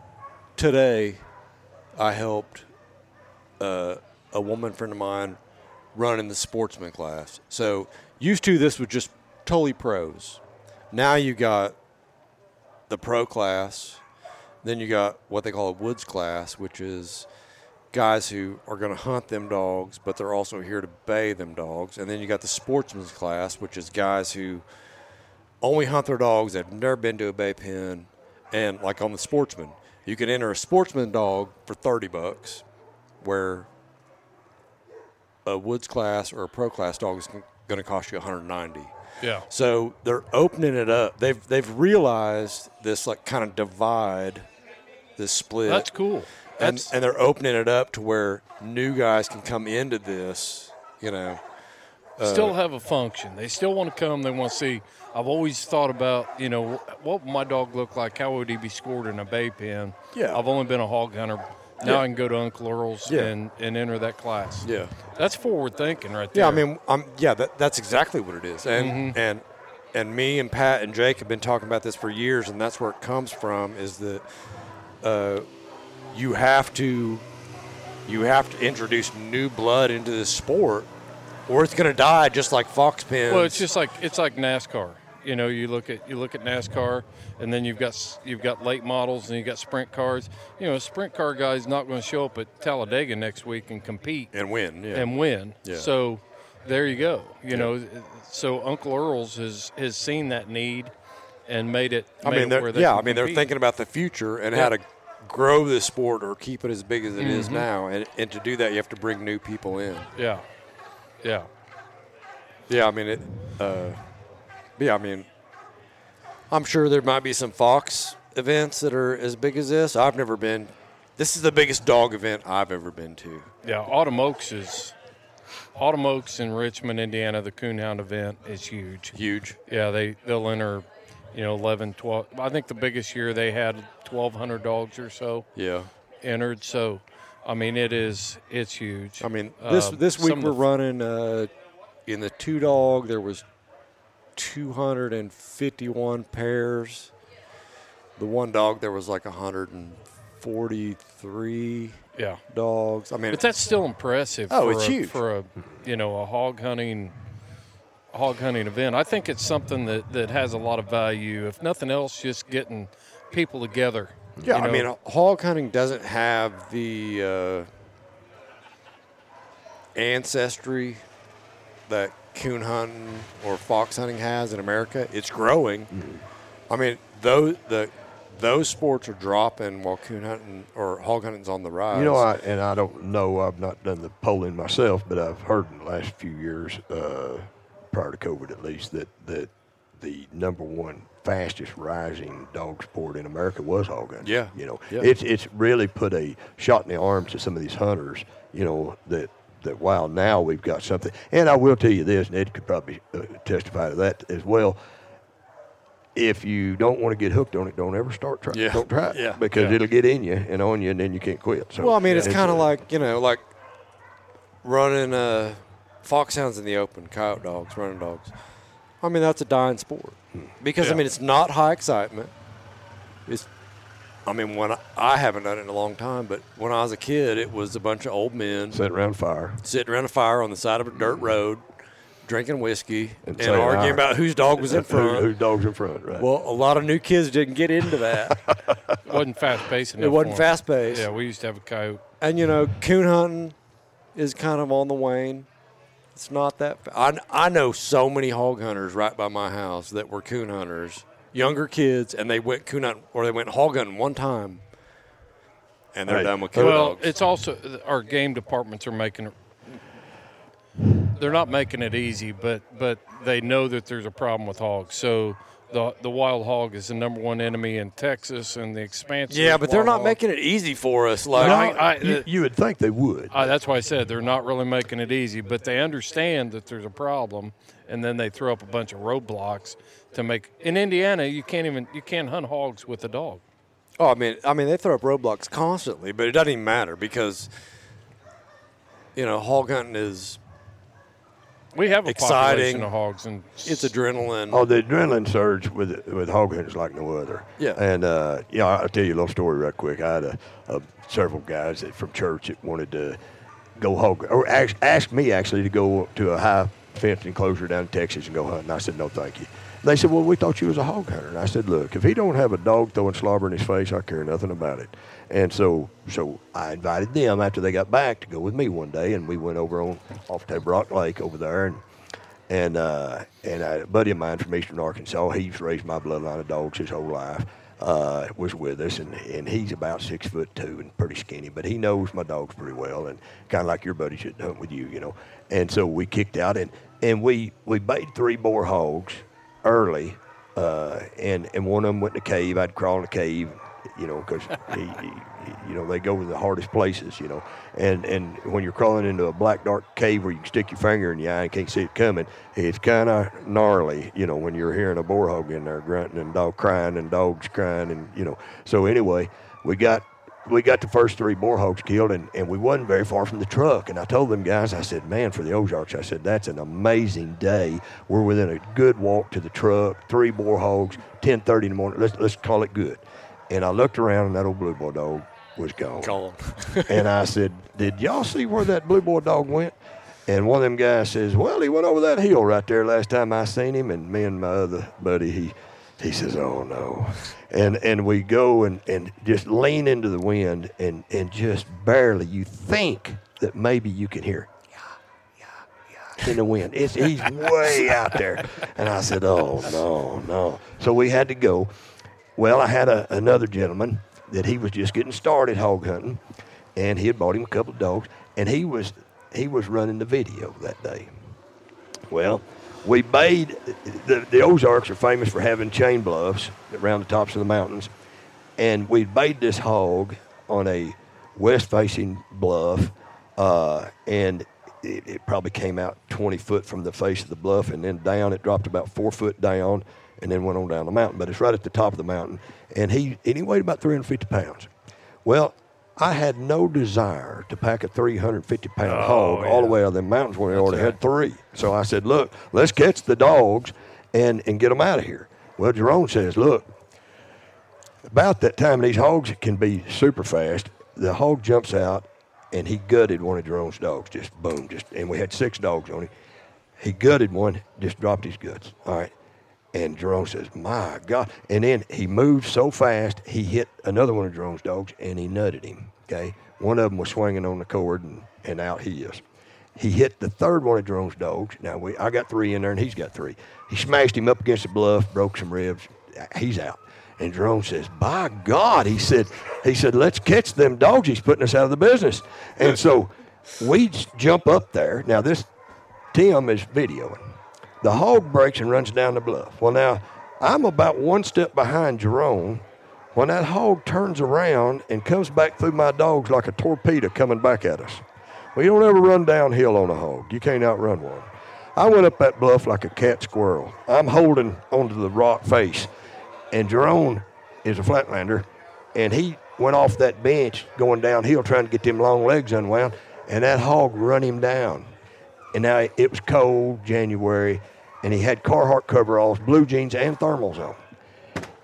today i helped uh, a woman friend of mine run in the sportsman class so used to this was just totally pros now you got the pro class then you got what they call a woods class which is guys who are going to hunt them dogs, but they're also here to bay them dogs. And then you got the sportsman's class, which is guys who only hunt their dogs. They've never been to a bay pen. And like on the sportsman, you can enter a sportsman dog for 30 bucks, where a woods class or a pro class dog is going to cost you 190. Yeah. So they're opening it up. They've they've realized this like kind of divide, this split That's cool. and, That's, and they're opening it up to where new guys can come into this. You know, still uh, have a function. They still want to come. They want to see. I've always thought about, you know, what would my dog look like? How would he be scored in a bay pen? Yeah. I've only been a hog hunter. Now Yeah. I can go to Uncle Earl's Yeah. and, and enter that class. yeah, That's forward thinking right there. yeah. I mean, I'm yeah. That, that's exactly what it is. And Mm-hmm. and and me and Pat and Jake have been talking about this for years, and that's where it comes from. Is that uh, you have to you have to introduce new blood into this sport, or it's going to die just like fox pens. Well, it's just like it's like NASCAR. You know, you look at you look at NASCAR, and then you've got you've got late models, and you've got sprint cars. You know, a sprint car guy's not going to show up at Talladega next week and compete and win. Yeah. and win. Yeah. So there you go. You know, so Uncle Earl's has has seen that need and made it. I mean, it they're, where they yeah, I mean, they're thinking about the future and Yeah. how to grow this sport or keep it as big as it is Mm-hmm. now. And, and to do that, you have to bring new people in. Yeah, yeah. Yeah, I mean, it. Uh, yeah, I mean, I'm sure there might be some Fox events that are as big as this. I've never been. This is the biggest dog event I've ever been to. Yeah, Autumn Oaks is Autumn Oaks in Richmond, Indiana. The Coonhound event is huge. Huge. Yeah, they they'll enter, you know, 11, 12. I think the biggest year they had 1,200 dogs or so Yeah. entered. So, I mean, it is it's huge. I mean, this Um, this week we're running uh, in the two dog. There was 251 pairs. The one dog there was like 143 Yeah. dogs. I mean, But that's still impressive. Oh, for it's a, huge. for a you know a hog hunting hog hunting event. I think it's something that, that has a lot of value. If nothing else, just getting people together. Yeah, you I know. mean, hog hunting doesn't have the uh, ancestry that coon hunting or fox hunting has in America. It's growing. I mean, those the those sports are dropping while coon hunting or hog hunting's on the rise. You know, I, and I don't know, I've not done the polling myself, but I've heard in the last few years, uh, prior to COVID at least, that, that the number one fastest rising dog sport in America was hog hunting. Yeah. You know, Yeah. it's, it's really put a shot in the arm to some of these hunters, you know, that, that while now we've got something, and I will tell you this, and Ed could probably uh, testify to that as well. If you don't want to get hooked on it, don't ever start trying. Yeah. Don't try it Yeah. because Yeah. it'll get in you and on you, and then you can't quit. So well, I mean, it's yeah, kind of uh, like you know, like running uh, foxhounds in the open, coyote dogs, running dogs. I mean, that's a dying sport because I mean, it's not high excitement. It's, I mean, when I, I haven't done it in a long time, but when I was a kid, it was a bunch of old men sitting around fire. sitting around a fire on the side of a dirt road, drinking whiskey And and, arguing "All right." about whose dog was in (laughs) Who, front. whose dog's in front, right? well, a lot of new kids didn't get into that. (laughs) it wasn't fast paced enough. it wasn't fast paced. Yeah, we used to have a coyote. And you know, coon hunting is kind of on the wane. It's not that. Fa- I I know so many hog hunters right by my house that were coon hunters, younger kids, and they went coon hunting or they went hog hunting one time, and they're Hey, done with coon Well, dogs. it's also our game departments are making it. They're not making it easy, but but they know that there's a problem with hogs. So the the wild hog is the number one enemy in Texas, and the expanse. yeah, of but they're wild not hog- making it easy for us. Like No, I- I- you, you would think they would. Uh, that's why I said they're not really making it easy, but they understand that there's a problem, and then they throw up a bunch of roadblocks to make. In Indiana, you can't even you can't hunt hogs with a dog. Oh, I mean, I mean, they throw up roadblocks constantly, but it doesn't even matter because you know hog hunting is We have a Exciting. population of hogs, and it's adrenaline. Oh, the adrenaline surge with with hog hunting is like no other. Yeah. And uh, you know, I'll tell you a little story right quick. I had a, a several guys that, from church that wanted to go hog or ask, asked me actually to go to a high fenced enclosure down in Texas and go hunt. And I said no, thank you. They said, well, we thought you was a hog hunter. And I said, look, if he don't have a dog throwing slobber in his face, I care nothing about it. And so, so I invited them after they got back to go with me one day, and we went over on off Table Rock Lake over there, and and uh, and a buddy of mine from Eastern Arkansas, he's raised my bloodline of dogs his whole life. Uh, was with us, and, and he's about six foot two and pretty skinny, but he knows my dogs pretty well, and kind of like your buddy should hunt with you, you know. And so we kicked out, and and we we bait three boar hogs early, uh, and and one of them went in the cave. I'd crawl in the cave, you know, because you know, they go to the hardest places, you know. And and when you're crawling into a black dark cave where you can stick your finger in the eye and can't see it coming, it's kind of gnarly, you know, when you're hearing a boar hog in there grunting and dog crying and dogs crying and you know. So anyway, we got we got the first three boar hogs killed, and, and we wasn't very far from the truck. And I told them guys, I said, man, for the Ozarks, I said, that's an amazing day. We're within a good walk to the truck, three boar hogs, 10.30 in the morning. Let's, let's call it good. And I looked around, and that old blue boy dog was gone. Gone. (laughs) and I said, did y'all see where that blue boy dog went? And one of them guys says, well, he went over that hill right there last time I seen him. And me and my other buddy, he, he says, oh, no. And, and we go and, and just lean into the wind and, and just barely, you think that maybe you can hear in the wind. It's, he's way out there. And I said, oh, no, no. So we had to go. Well, I had a, another gentleman that he was just getting started hog hunting, and he had bought him a couple of dogs, and he was he was running the video that day. Well, we bayed. The, the Ozarks are famous for having chain bluffs around the tops of the mountains, and we bayed this hog on a west-facing bluff, uh, and it, it probably came out 20 foot from the face of the bluff, and then down. It dropped about four foot down, and then went on down the mountain. But it's right at the top of the mountain, and he and he weighed about 350 pounds. Well, I had no desire to pack a 350 pound oh, hog all the way out of the mountains when I already had three. So I said, look, let's catch the dogs and and get them out of here. Well, Jerome says, look, about that time these hogs can be super fast. The hog jumps out and he gutted one of Jerome's dogs. Just boom, just and we had six dogs on him. He gutted one, just dropped his guts. All right. And Jerome says, My God. And then he moved so fast, he hit another one of Jerome's dogs and he nutted him. Okay. One of them was swinging on the cord and, and out he is. He hit the third one of Jerome's dogs. Now, we, I got three in there and he's got three. He smashed him up against the bluff, broke some ribs. He's out. And Jerome says, "By God," he said, "He said, let's catch them dogs. He's putting us out of the business." And so we jump up there. Now this Tim is videoing. The hog breaks and runs down the bluff. Well, now I'm about one step behind Jerome when that hog turns around and comes back through my dogs like a torpedo coming back at us. Well, you don't ever run downhill on a hog. You can't outrun one. I went up that bluff like a cat squirrel. I'm holding onto the rock face, and Jerome is a flatlander, and he went off that bench going downhill trying to get them long legs unwound, and that hog run him down. And now it was cold, January, and he had Carhartt coveralls, blue jeans, and thermals on.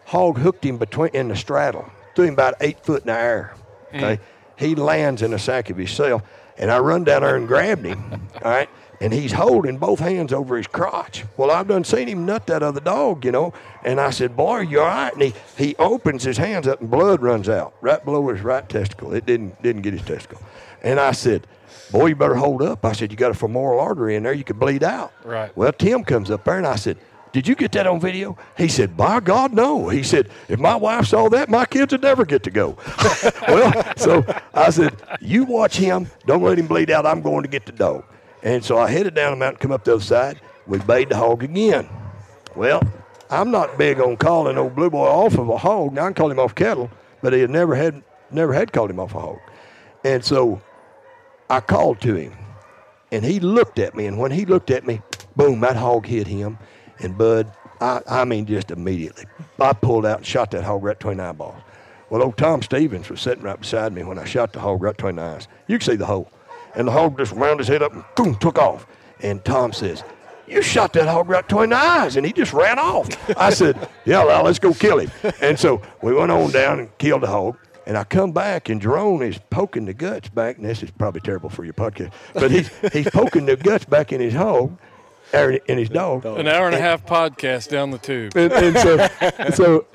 Hog hooked him between in the straddle, threw him about eight foot in the air. Mm. Okay, he lands in a sack of himself, and I run down there and grabbed him. (laughs) all right, and he's holding both hands over his crotch. Well, I've done seen him nut that other dog, you know, and I said, "Boy, you all right?" And he he opens his hands up, and blood runs out right below his right testicle. It didn't didn't get his testicle, and I said. Boy, you better hold up. I said, You got a femoral artery in there, you could bleed out. Right. Well, Tim comes up there and I said, Did you get that on video? He said, By God, no. He said, If my wife saw that, my kids would never get to go. (laughs) well, so I said, You watch him. Don't let him bleed out. I'm going to get the dog. And so I headed down the mountain, come up the other side. We bayed the hog again. Well, I'm not big on calling old blue boy off of a hog. Now I can call him off cattle, but he had never had never had called him off a hog. And so I called to him, and he looked at me. And when he looked at me, boom, that hog hit him. And Bud, I, I mean, just immediately, I pulled out and shot that hog right between the eyeballs. Well, old Tom Stevens was sitting right beside me when I shot the hog right between the eyes. You can see the hole. And the hog just wound his head up and boom, took off. And Tom says, You shot that hog right between the eyes. And he just ran off. I said, Yeah, well, let's go kill him. And so we went on down and killed the hog. And I come back, and Jerome is poking the guts back. And this is probably terrible for your podcast, but he's he's poking the guts back in his hog, or in his dog. An hour and a half podcast down the tube. And, and so, so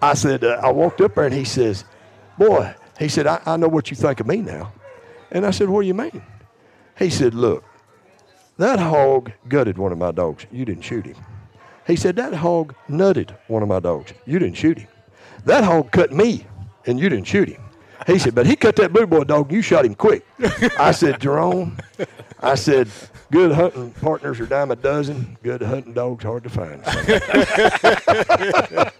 I said, uh, I walked up there, and he says, "Boy," he said, I, "I know what you think of me now." And I said, "What do you mean?" He said, "Look, that hog gutted one of my dogs. You didn't shoot him." He said, "That hog nutted one of my dogs. You didn't shoot him. That hog cut me, and you didn't shoot him." He said, "But he cut that blue boy dog. and You shot him quick." I said, "Jerome," I said, "Good hunting partners are dime a dozen. Good hunting dogs hard to find." (laughs)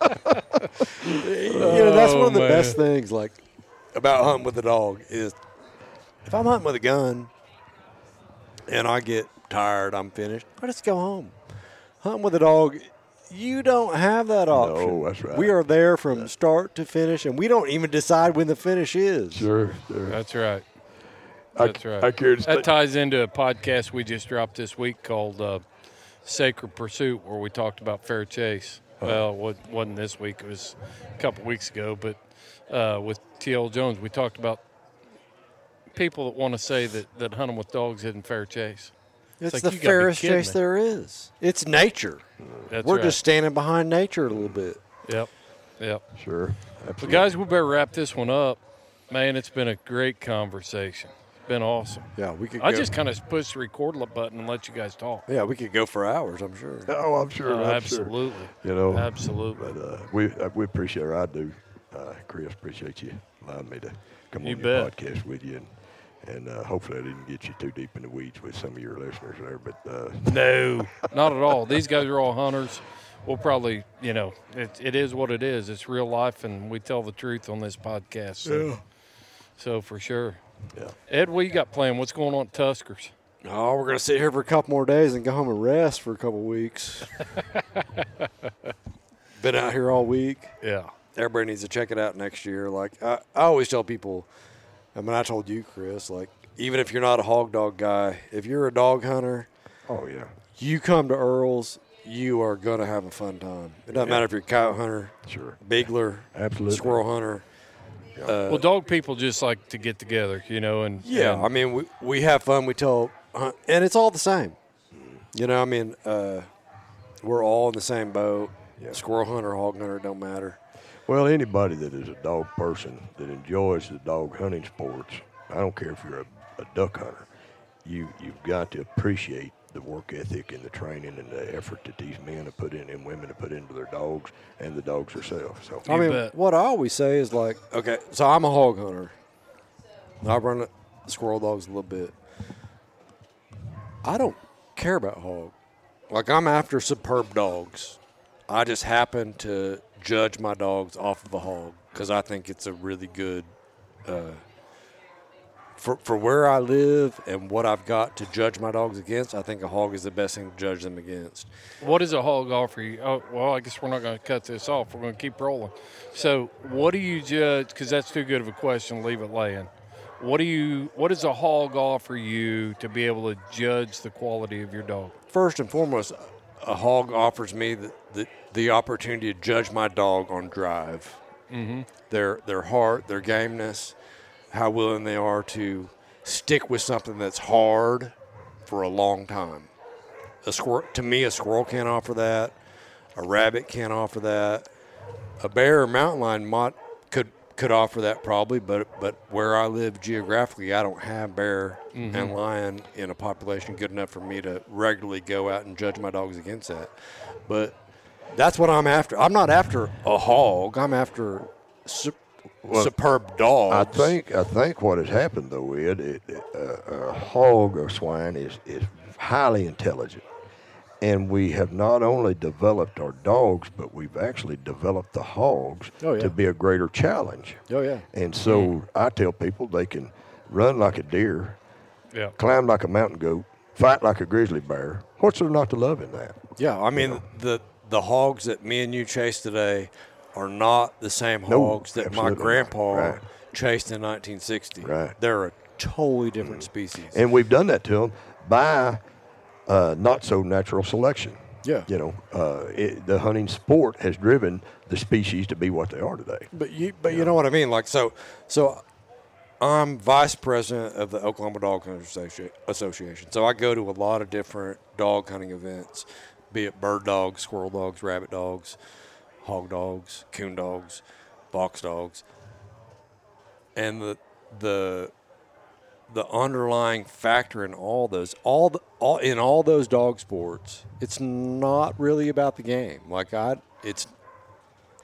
you know, that's one of the Oh, best things like about hunting with a dog is if I'm hunting with a gun and I get tired, I'm finished, I just go home. Hunting with a dog, you don't have that option. No, that's right. We are there from start to finish, and we don't even decide when the finish is. Sure, sure. That's right. I- That's right. I care that ties into a podcast we just dropped this week called uh, Sacred Pursuit, where we talked about fair chase. Well, it wasn't this week; it was a couple weeks ago. But uh, with T.L. Jones, we talked about people that want to say that, that hunting with dogs isn't fair chase. It's, like, the you gotta be fairest chase me. there is. It's nature. That's We're right. just standing behind nature a little bit. Yep. Yep. Sure. But guys, we better wrap this one up. Man, it's been a great conversation. It's been awesome. Yeah, we could. I go- just kind of pushed the record button and let you guys talk. Yeah, we could go for hours. I'm sure. (laughs) Oh, I'm sure. Oh, I'm absolutely. Sure. You know, Absolutely. But uh, we uh, we appreciate her. I do, uh, Chris. Appreciate you allowing me to come You on your bet. podcast with you, and and uh, hopefully I didn't get you too deep in the weeds with some of your listeners there. But uh, (laughs) No, not at all. These guys are all hunters. We'll probably, you know, it, it is what it is. It's real life, and we tell the truth on this podcast. So, so for sure. Yeah. Ed, what you got planned? What's going on at Tuskers? Oh, we're gonna sit here for a couple more days and go home and rest for a couple weeks. (laughs) Been out here all week. Yeah. Everybody needs to check it out next year. Like I, I always tell people, I mean, I told you, Chris, like even if you're not a hog dog guy, if you're a dog hunter, oh yeah, you come to Earl's you are going to have a fun time. It doesn't matter if you're a coyote hunter, Sure. beagler, Absolutely. squirrel hunter. well, dog people just like to get together, you know, and Yeah, and- I mean, we, we have fun. We tell, and it's all the same. You know, I mean, uh, we're all in the same boat. Squirrel hunter, hog hunter, don't matter. Well, anybody that is a dog person that enjoys the dog hunting sports, I don't care if you're a, a duck hunter, you you've got to appreciate the work ethic and the training and the effort that these men have put in and women have put into their dogs and the dogs themselves. So I mean, bet. what I always say is like, okay, so I'm a hog hunter. I run the squirrel dogs a little bit. I don't care about hog. Like I'm after superb dogs. I just happen to judge my dogs off of a hog because I think it's a really good. Uh, for, for where I live and what I've got to judge my dogs against, I think a hog is the best thing to judge them against. What does a hog offer you? Oh, well, I guess we're not going to cut this off. We're going to keep rolling. So, what do you judge? Because that's too good of a question. Leave it laying. What do you? What does a hog offer you to be able to judge the quality of your dog? first and foremost, a hog offers me the, the, the opportunity to judge my dog on drive. Mm-hmm. Their their heart, their gameness, how willing they are to stick with something that's hard for a long time. A squirrel, to me, a squirrel can't offer that. A rabbit can't offer that. A bear or mountain lion might could could offer that probably, but but where I live geographically, I don't have bear and lion in a population good enough for me to regularly go out and judge my dogs against that. But that's what I'm after. I'm not after a hog. I'm after su- superb dogs. I think I think what has happened though, Ed, it, it, uh, a hog or swine is is highly intelligent, and we have not only developed our dogs, but we've actually developed the hogs Oh, yeah. to be a greater challenge. Oh yeah. And so mm-hmm. I tell people they can run like a deer, Yeah. climb like a mountain goat, fight like a grizzly bear. What's there not to love in that? Yeah, I mean the the hogs that me and you chased today are not the same No, hogs that my grandpa Right. chased in 1960. Right. They're a totally different mm-hmm. species. And we've done that to them by uh, not so natural selection. Yeah. You know, uh, it, the hunting sport has driven the species to be what they are today. But you but you know what I mean? Like so so I'm vice president of the Oklahoma Dog Hunters Association. So I go to a lot of different dog hunting events, be it bird dogs, squirrel dogs, rabbit dogs, hog dogs, coon dogs, box dogs. And the the the underlying factor in all those all the all in all those dog sports, it's not really about the game. Like I it's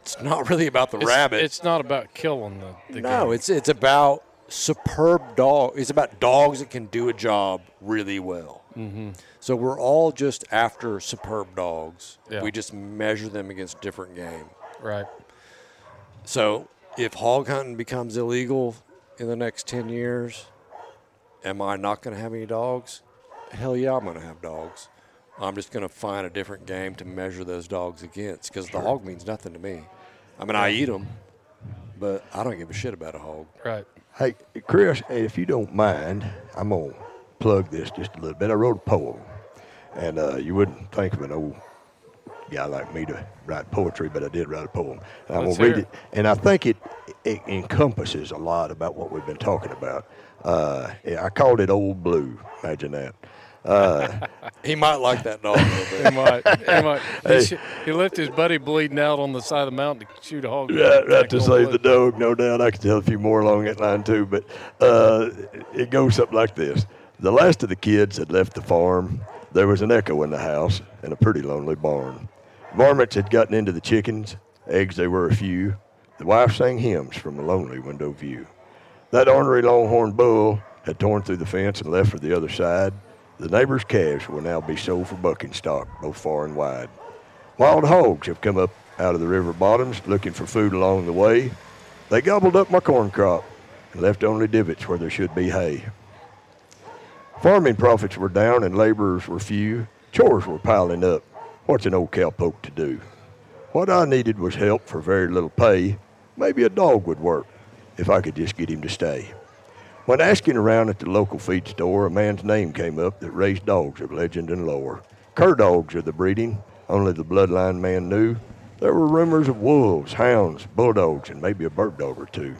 it's not really about the It's, rabbit. It's not about killing the. the No, game. it's it's about superb dog. It's about dogs that can do a job really well. Mm-hmm. So we're all just after superb dogs. Yeah. We just measure them against different game. right. So if hog hunting becomes illegal in the next ten years, am I not going to have any dogs? Hell yeah, I'm going to have dogs. I'm just going to find a different game to measure those dogs against because the hog means nothing to me. I mean, I eat them, but I don't give a shit about a hog. Right. Hey, Chris, if you don't mind, I'm going to plug this just a little bit. I wrote a poem, and uh, you wouldn't think of an old guy like me to write poetry, but I did write a poem. And I'm going to read it. And I think it, it encompasses a lot about what we've been talking about. Uh, yeah, I called it Old Blue. Imagine that. (laughs) He might like that dog a little He bit. might. He might. (laughs) He, Hey. sh- he left his buddy bleeding out on the side of the mountain to shoot a hog. Right, right Back to on save the dog, no doubt. I could tell a few more along that line too, but uh, it goes something like this: The last of the kids had left the farm. There was an echo in the house and a pretty lonely barn. Varmints had gotten into the chickens. Eggs they were a few. The wife sang hymns from a lonely window view. That ornery longhorn bull had torn through the fence and left for the other side. The neighbor's calves will now be sold for bucking stock, both far and wide. Wild hogs have come up out of the river bottoms looking for food along the way. They gobbled up my corn crop and left only divots where there should be hay. Farming profits were down and laborers were few. Chores were piling up. What's an old cowpoke to do? What I needed was help for very little pay. Maybe a dog would work if I could just get him to stay. When asking around at the local feed store, a man's name came up that raised dogs of legend and lore. Cur dogs are the breeding. only the bloodline man knew, there were rumors of wolves, hounds, bulldogs, and maybe a bird dog or two.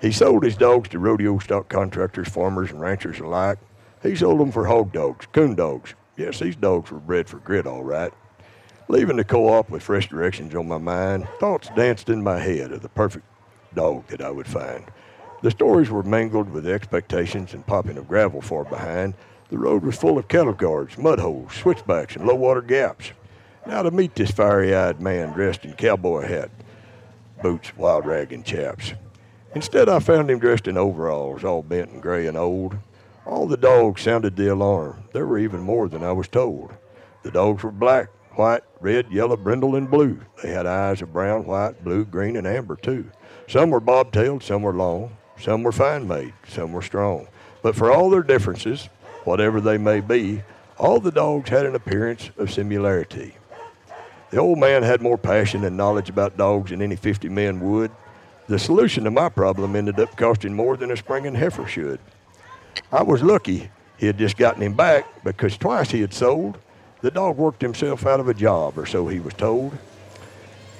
He sold his dogs to rodeo stock contractors, farmers, and ranchers alike. He sold them for hog dogs, coon dogs. Yes, these dogs were bred for grit, all right. Leaving the co-op with fresh directions on my mind, thoughts danced in my head of the perfect dog that I would find. The stories were mingled with expectations and popping of gravel far behind. The road was full of cattle guards, mud holes, switchbacks, and low-water gaps. Now to meet this fiery-eyed man dressed in cowboy hat, boots, wild rag, and chaps. Instead, I found him dressed in overalls, all bent and gray and old. All the dogs sounded the alarm. There were even more than I was told. The dogs were black, white, red, yellow, brindle, and blue. They had eyes of brown, white, blue, green, and amber, too. Some were bobtailed, some were long, some were fine made, some were strong. But for all their differences, whatever they may be, all the dogs had an appearance of similarity. The old man had more passion and knowledge about dogs than any 50 men would. The solution to my problem ended up costing more than a springing heifer should. I was lucky he had just gotten him back because twice he had sold. The dog worked himself out of a job, or so he was told.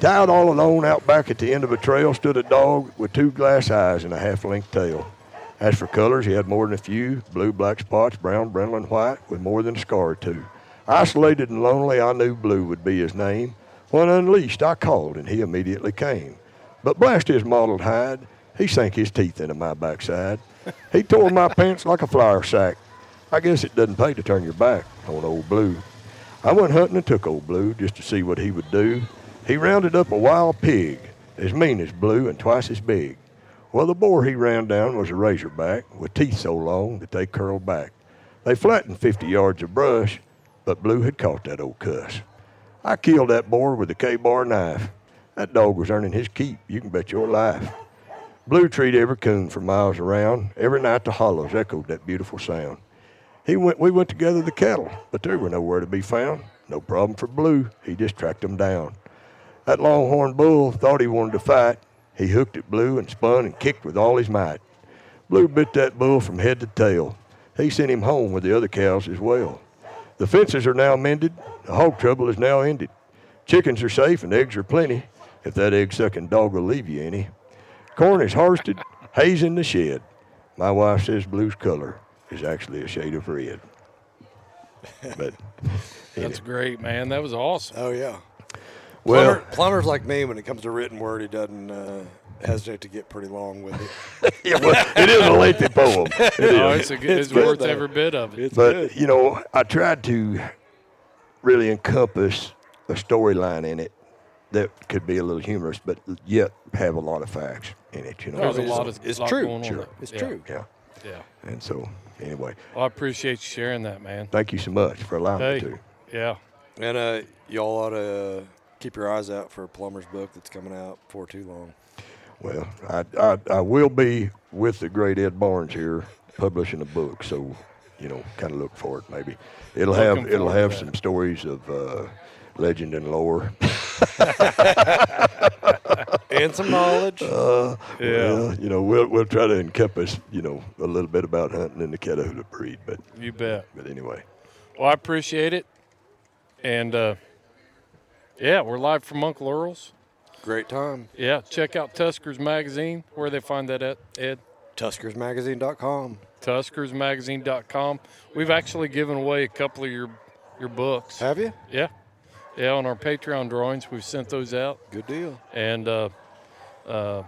Tied all alone out back at the end of a trail stood a dog with two glass eyes and a half length tail. As for colors, he had more than a few blue, black spots, brown, brindle, and white, with more than a scar or two. Isolated and lonely, I knew Blue would be his name. When unleashed, I called, and he immediately came. But blast his mottled hide, he sank his teeth into my backside. He tore my pants like a flour sack. I guess it doesn't pay to turn your back on old Blue. I went hunting and took old Blue just to see what he would do. He rounded up a wild pig, as mean as Blue and twice as big. Well, the boar he ran down was a razorback with teeth so long that they curled back. They flattened 50 yards of brush, but Blue had caught that old cuss. I killed that boar with a Ka-Bar knife. That dog was earning his keep, you can bet your life. Blue treed every coon for miles around. Every night the hollows echoed that beautiful sound. He went, we went to gather the cattle, but they were nowhere to be found. No problem for Blue, he just tracked them down. That longhorn bull thought he wanted to fight. He hooked at Blue and spun and kicked with all his might. Blue bit that bull from head to tail. He sent him home with the other cows as well. The fences are now mended. The hog trouble is now ended. Chickens are safe and eggs are plenty, if that egg sucking dog will leave you any. Corn is harvested, hay's in the shed. My wife says blue's color is actually a shade of red. But (laughs) That's great, man. That was awesome. Oh yeah. Well- Plummer, Plummer's like me, when it comes to written word, he doesn't uh, hesitate to get pretty long with it. (laughs) yeah, well, it is a lengthy poem. (laughs) It Oh, is. it's, a good, it's, It's worth though. every bit of it. It's but good. you know, I tried to really encompass a storyline in it that could be a little humorous, but yet have a lot of facts in it. You know, There's a it's- lot of it's lot true. Going Sure. there. It's Yeah, true. yeah. Yeah. And so, anyway, Well, I appreciate you sharing that, man. thank you so much for allowing Hey. me to. Yeah. And uh, y'all ought to uh, keep your eyes out for a Plummer's book that's coming out before too long. Well, I, I I will be with the great Ed Barnes here publishing a book, so you know, kind of look for it. Maybe it'll have it'll have that. some stories of uh, legend and lore. (laughs) And some knowledge. Uh, Yeah. well, you know, we'll we'll try to encompass you know a little bit about hunting in the Catahoula breed, but You bet. but anyway, Well, I appreciate it. And uh, yeah, we're live from Uncle Earl's. Great time. Yeah, check out Tuskers Magazine. Where they find that at, Ed? TuskersMagazine.com. TuskersMagazine.com. We've actually given away a couple of your your books. Have you? Yeah, yeah. On our Patreon drawings, we've sent those out. Good deal. And uh, uh,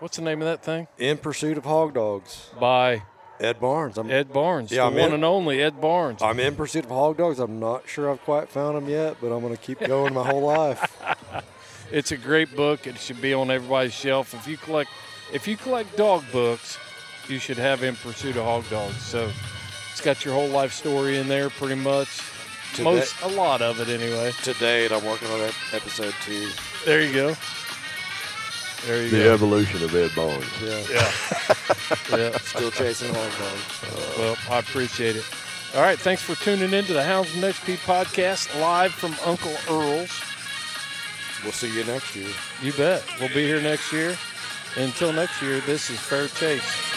what's the name of that thing? In Pursuit of Hog Dogs. By Ed Barnes. I'm, Ed Barnes, Yeah, the I'm one in- and only Ed Barnes. I'm in pursuit of hog dogs. I'm not sure I've quite found them yet, but I'm going to keep going my whole life. (laughs) It's a great book. It should be on everybody's shelf. If you collect, if you collect dog books, you should have In Pursuit of Hog Dogs. So it's got your whole life story in there, pretty much. Today- Most, a lot of it anyway. To date, I'm working on ep- episode two. There you go. There you the go. evolution of Ed Barnes. Yeah. Yeah. yeah. (laughs) Still chasing horn uh, well, I appreciate it. All right. Thanks for tuning in to the Houndsman XP podcast live from Uncle Earl's. We'll see you next year. You bet. We'll be here next year. Until next year, this is Fair Chase.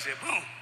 Said, boom.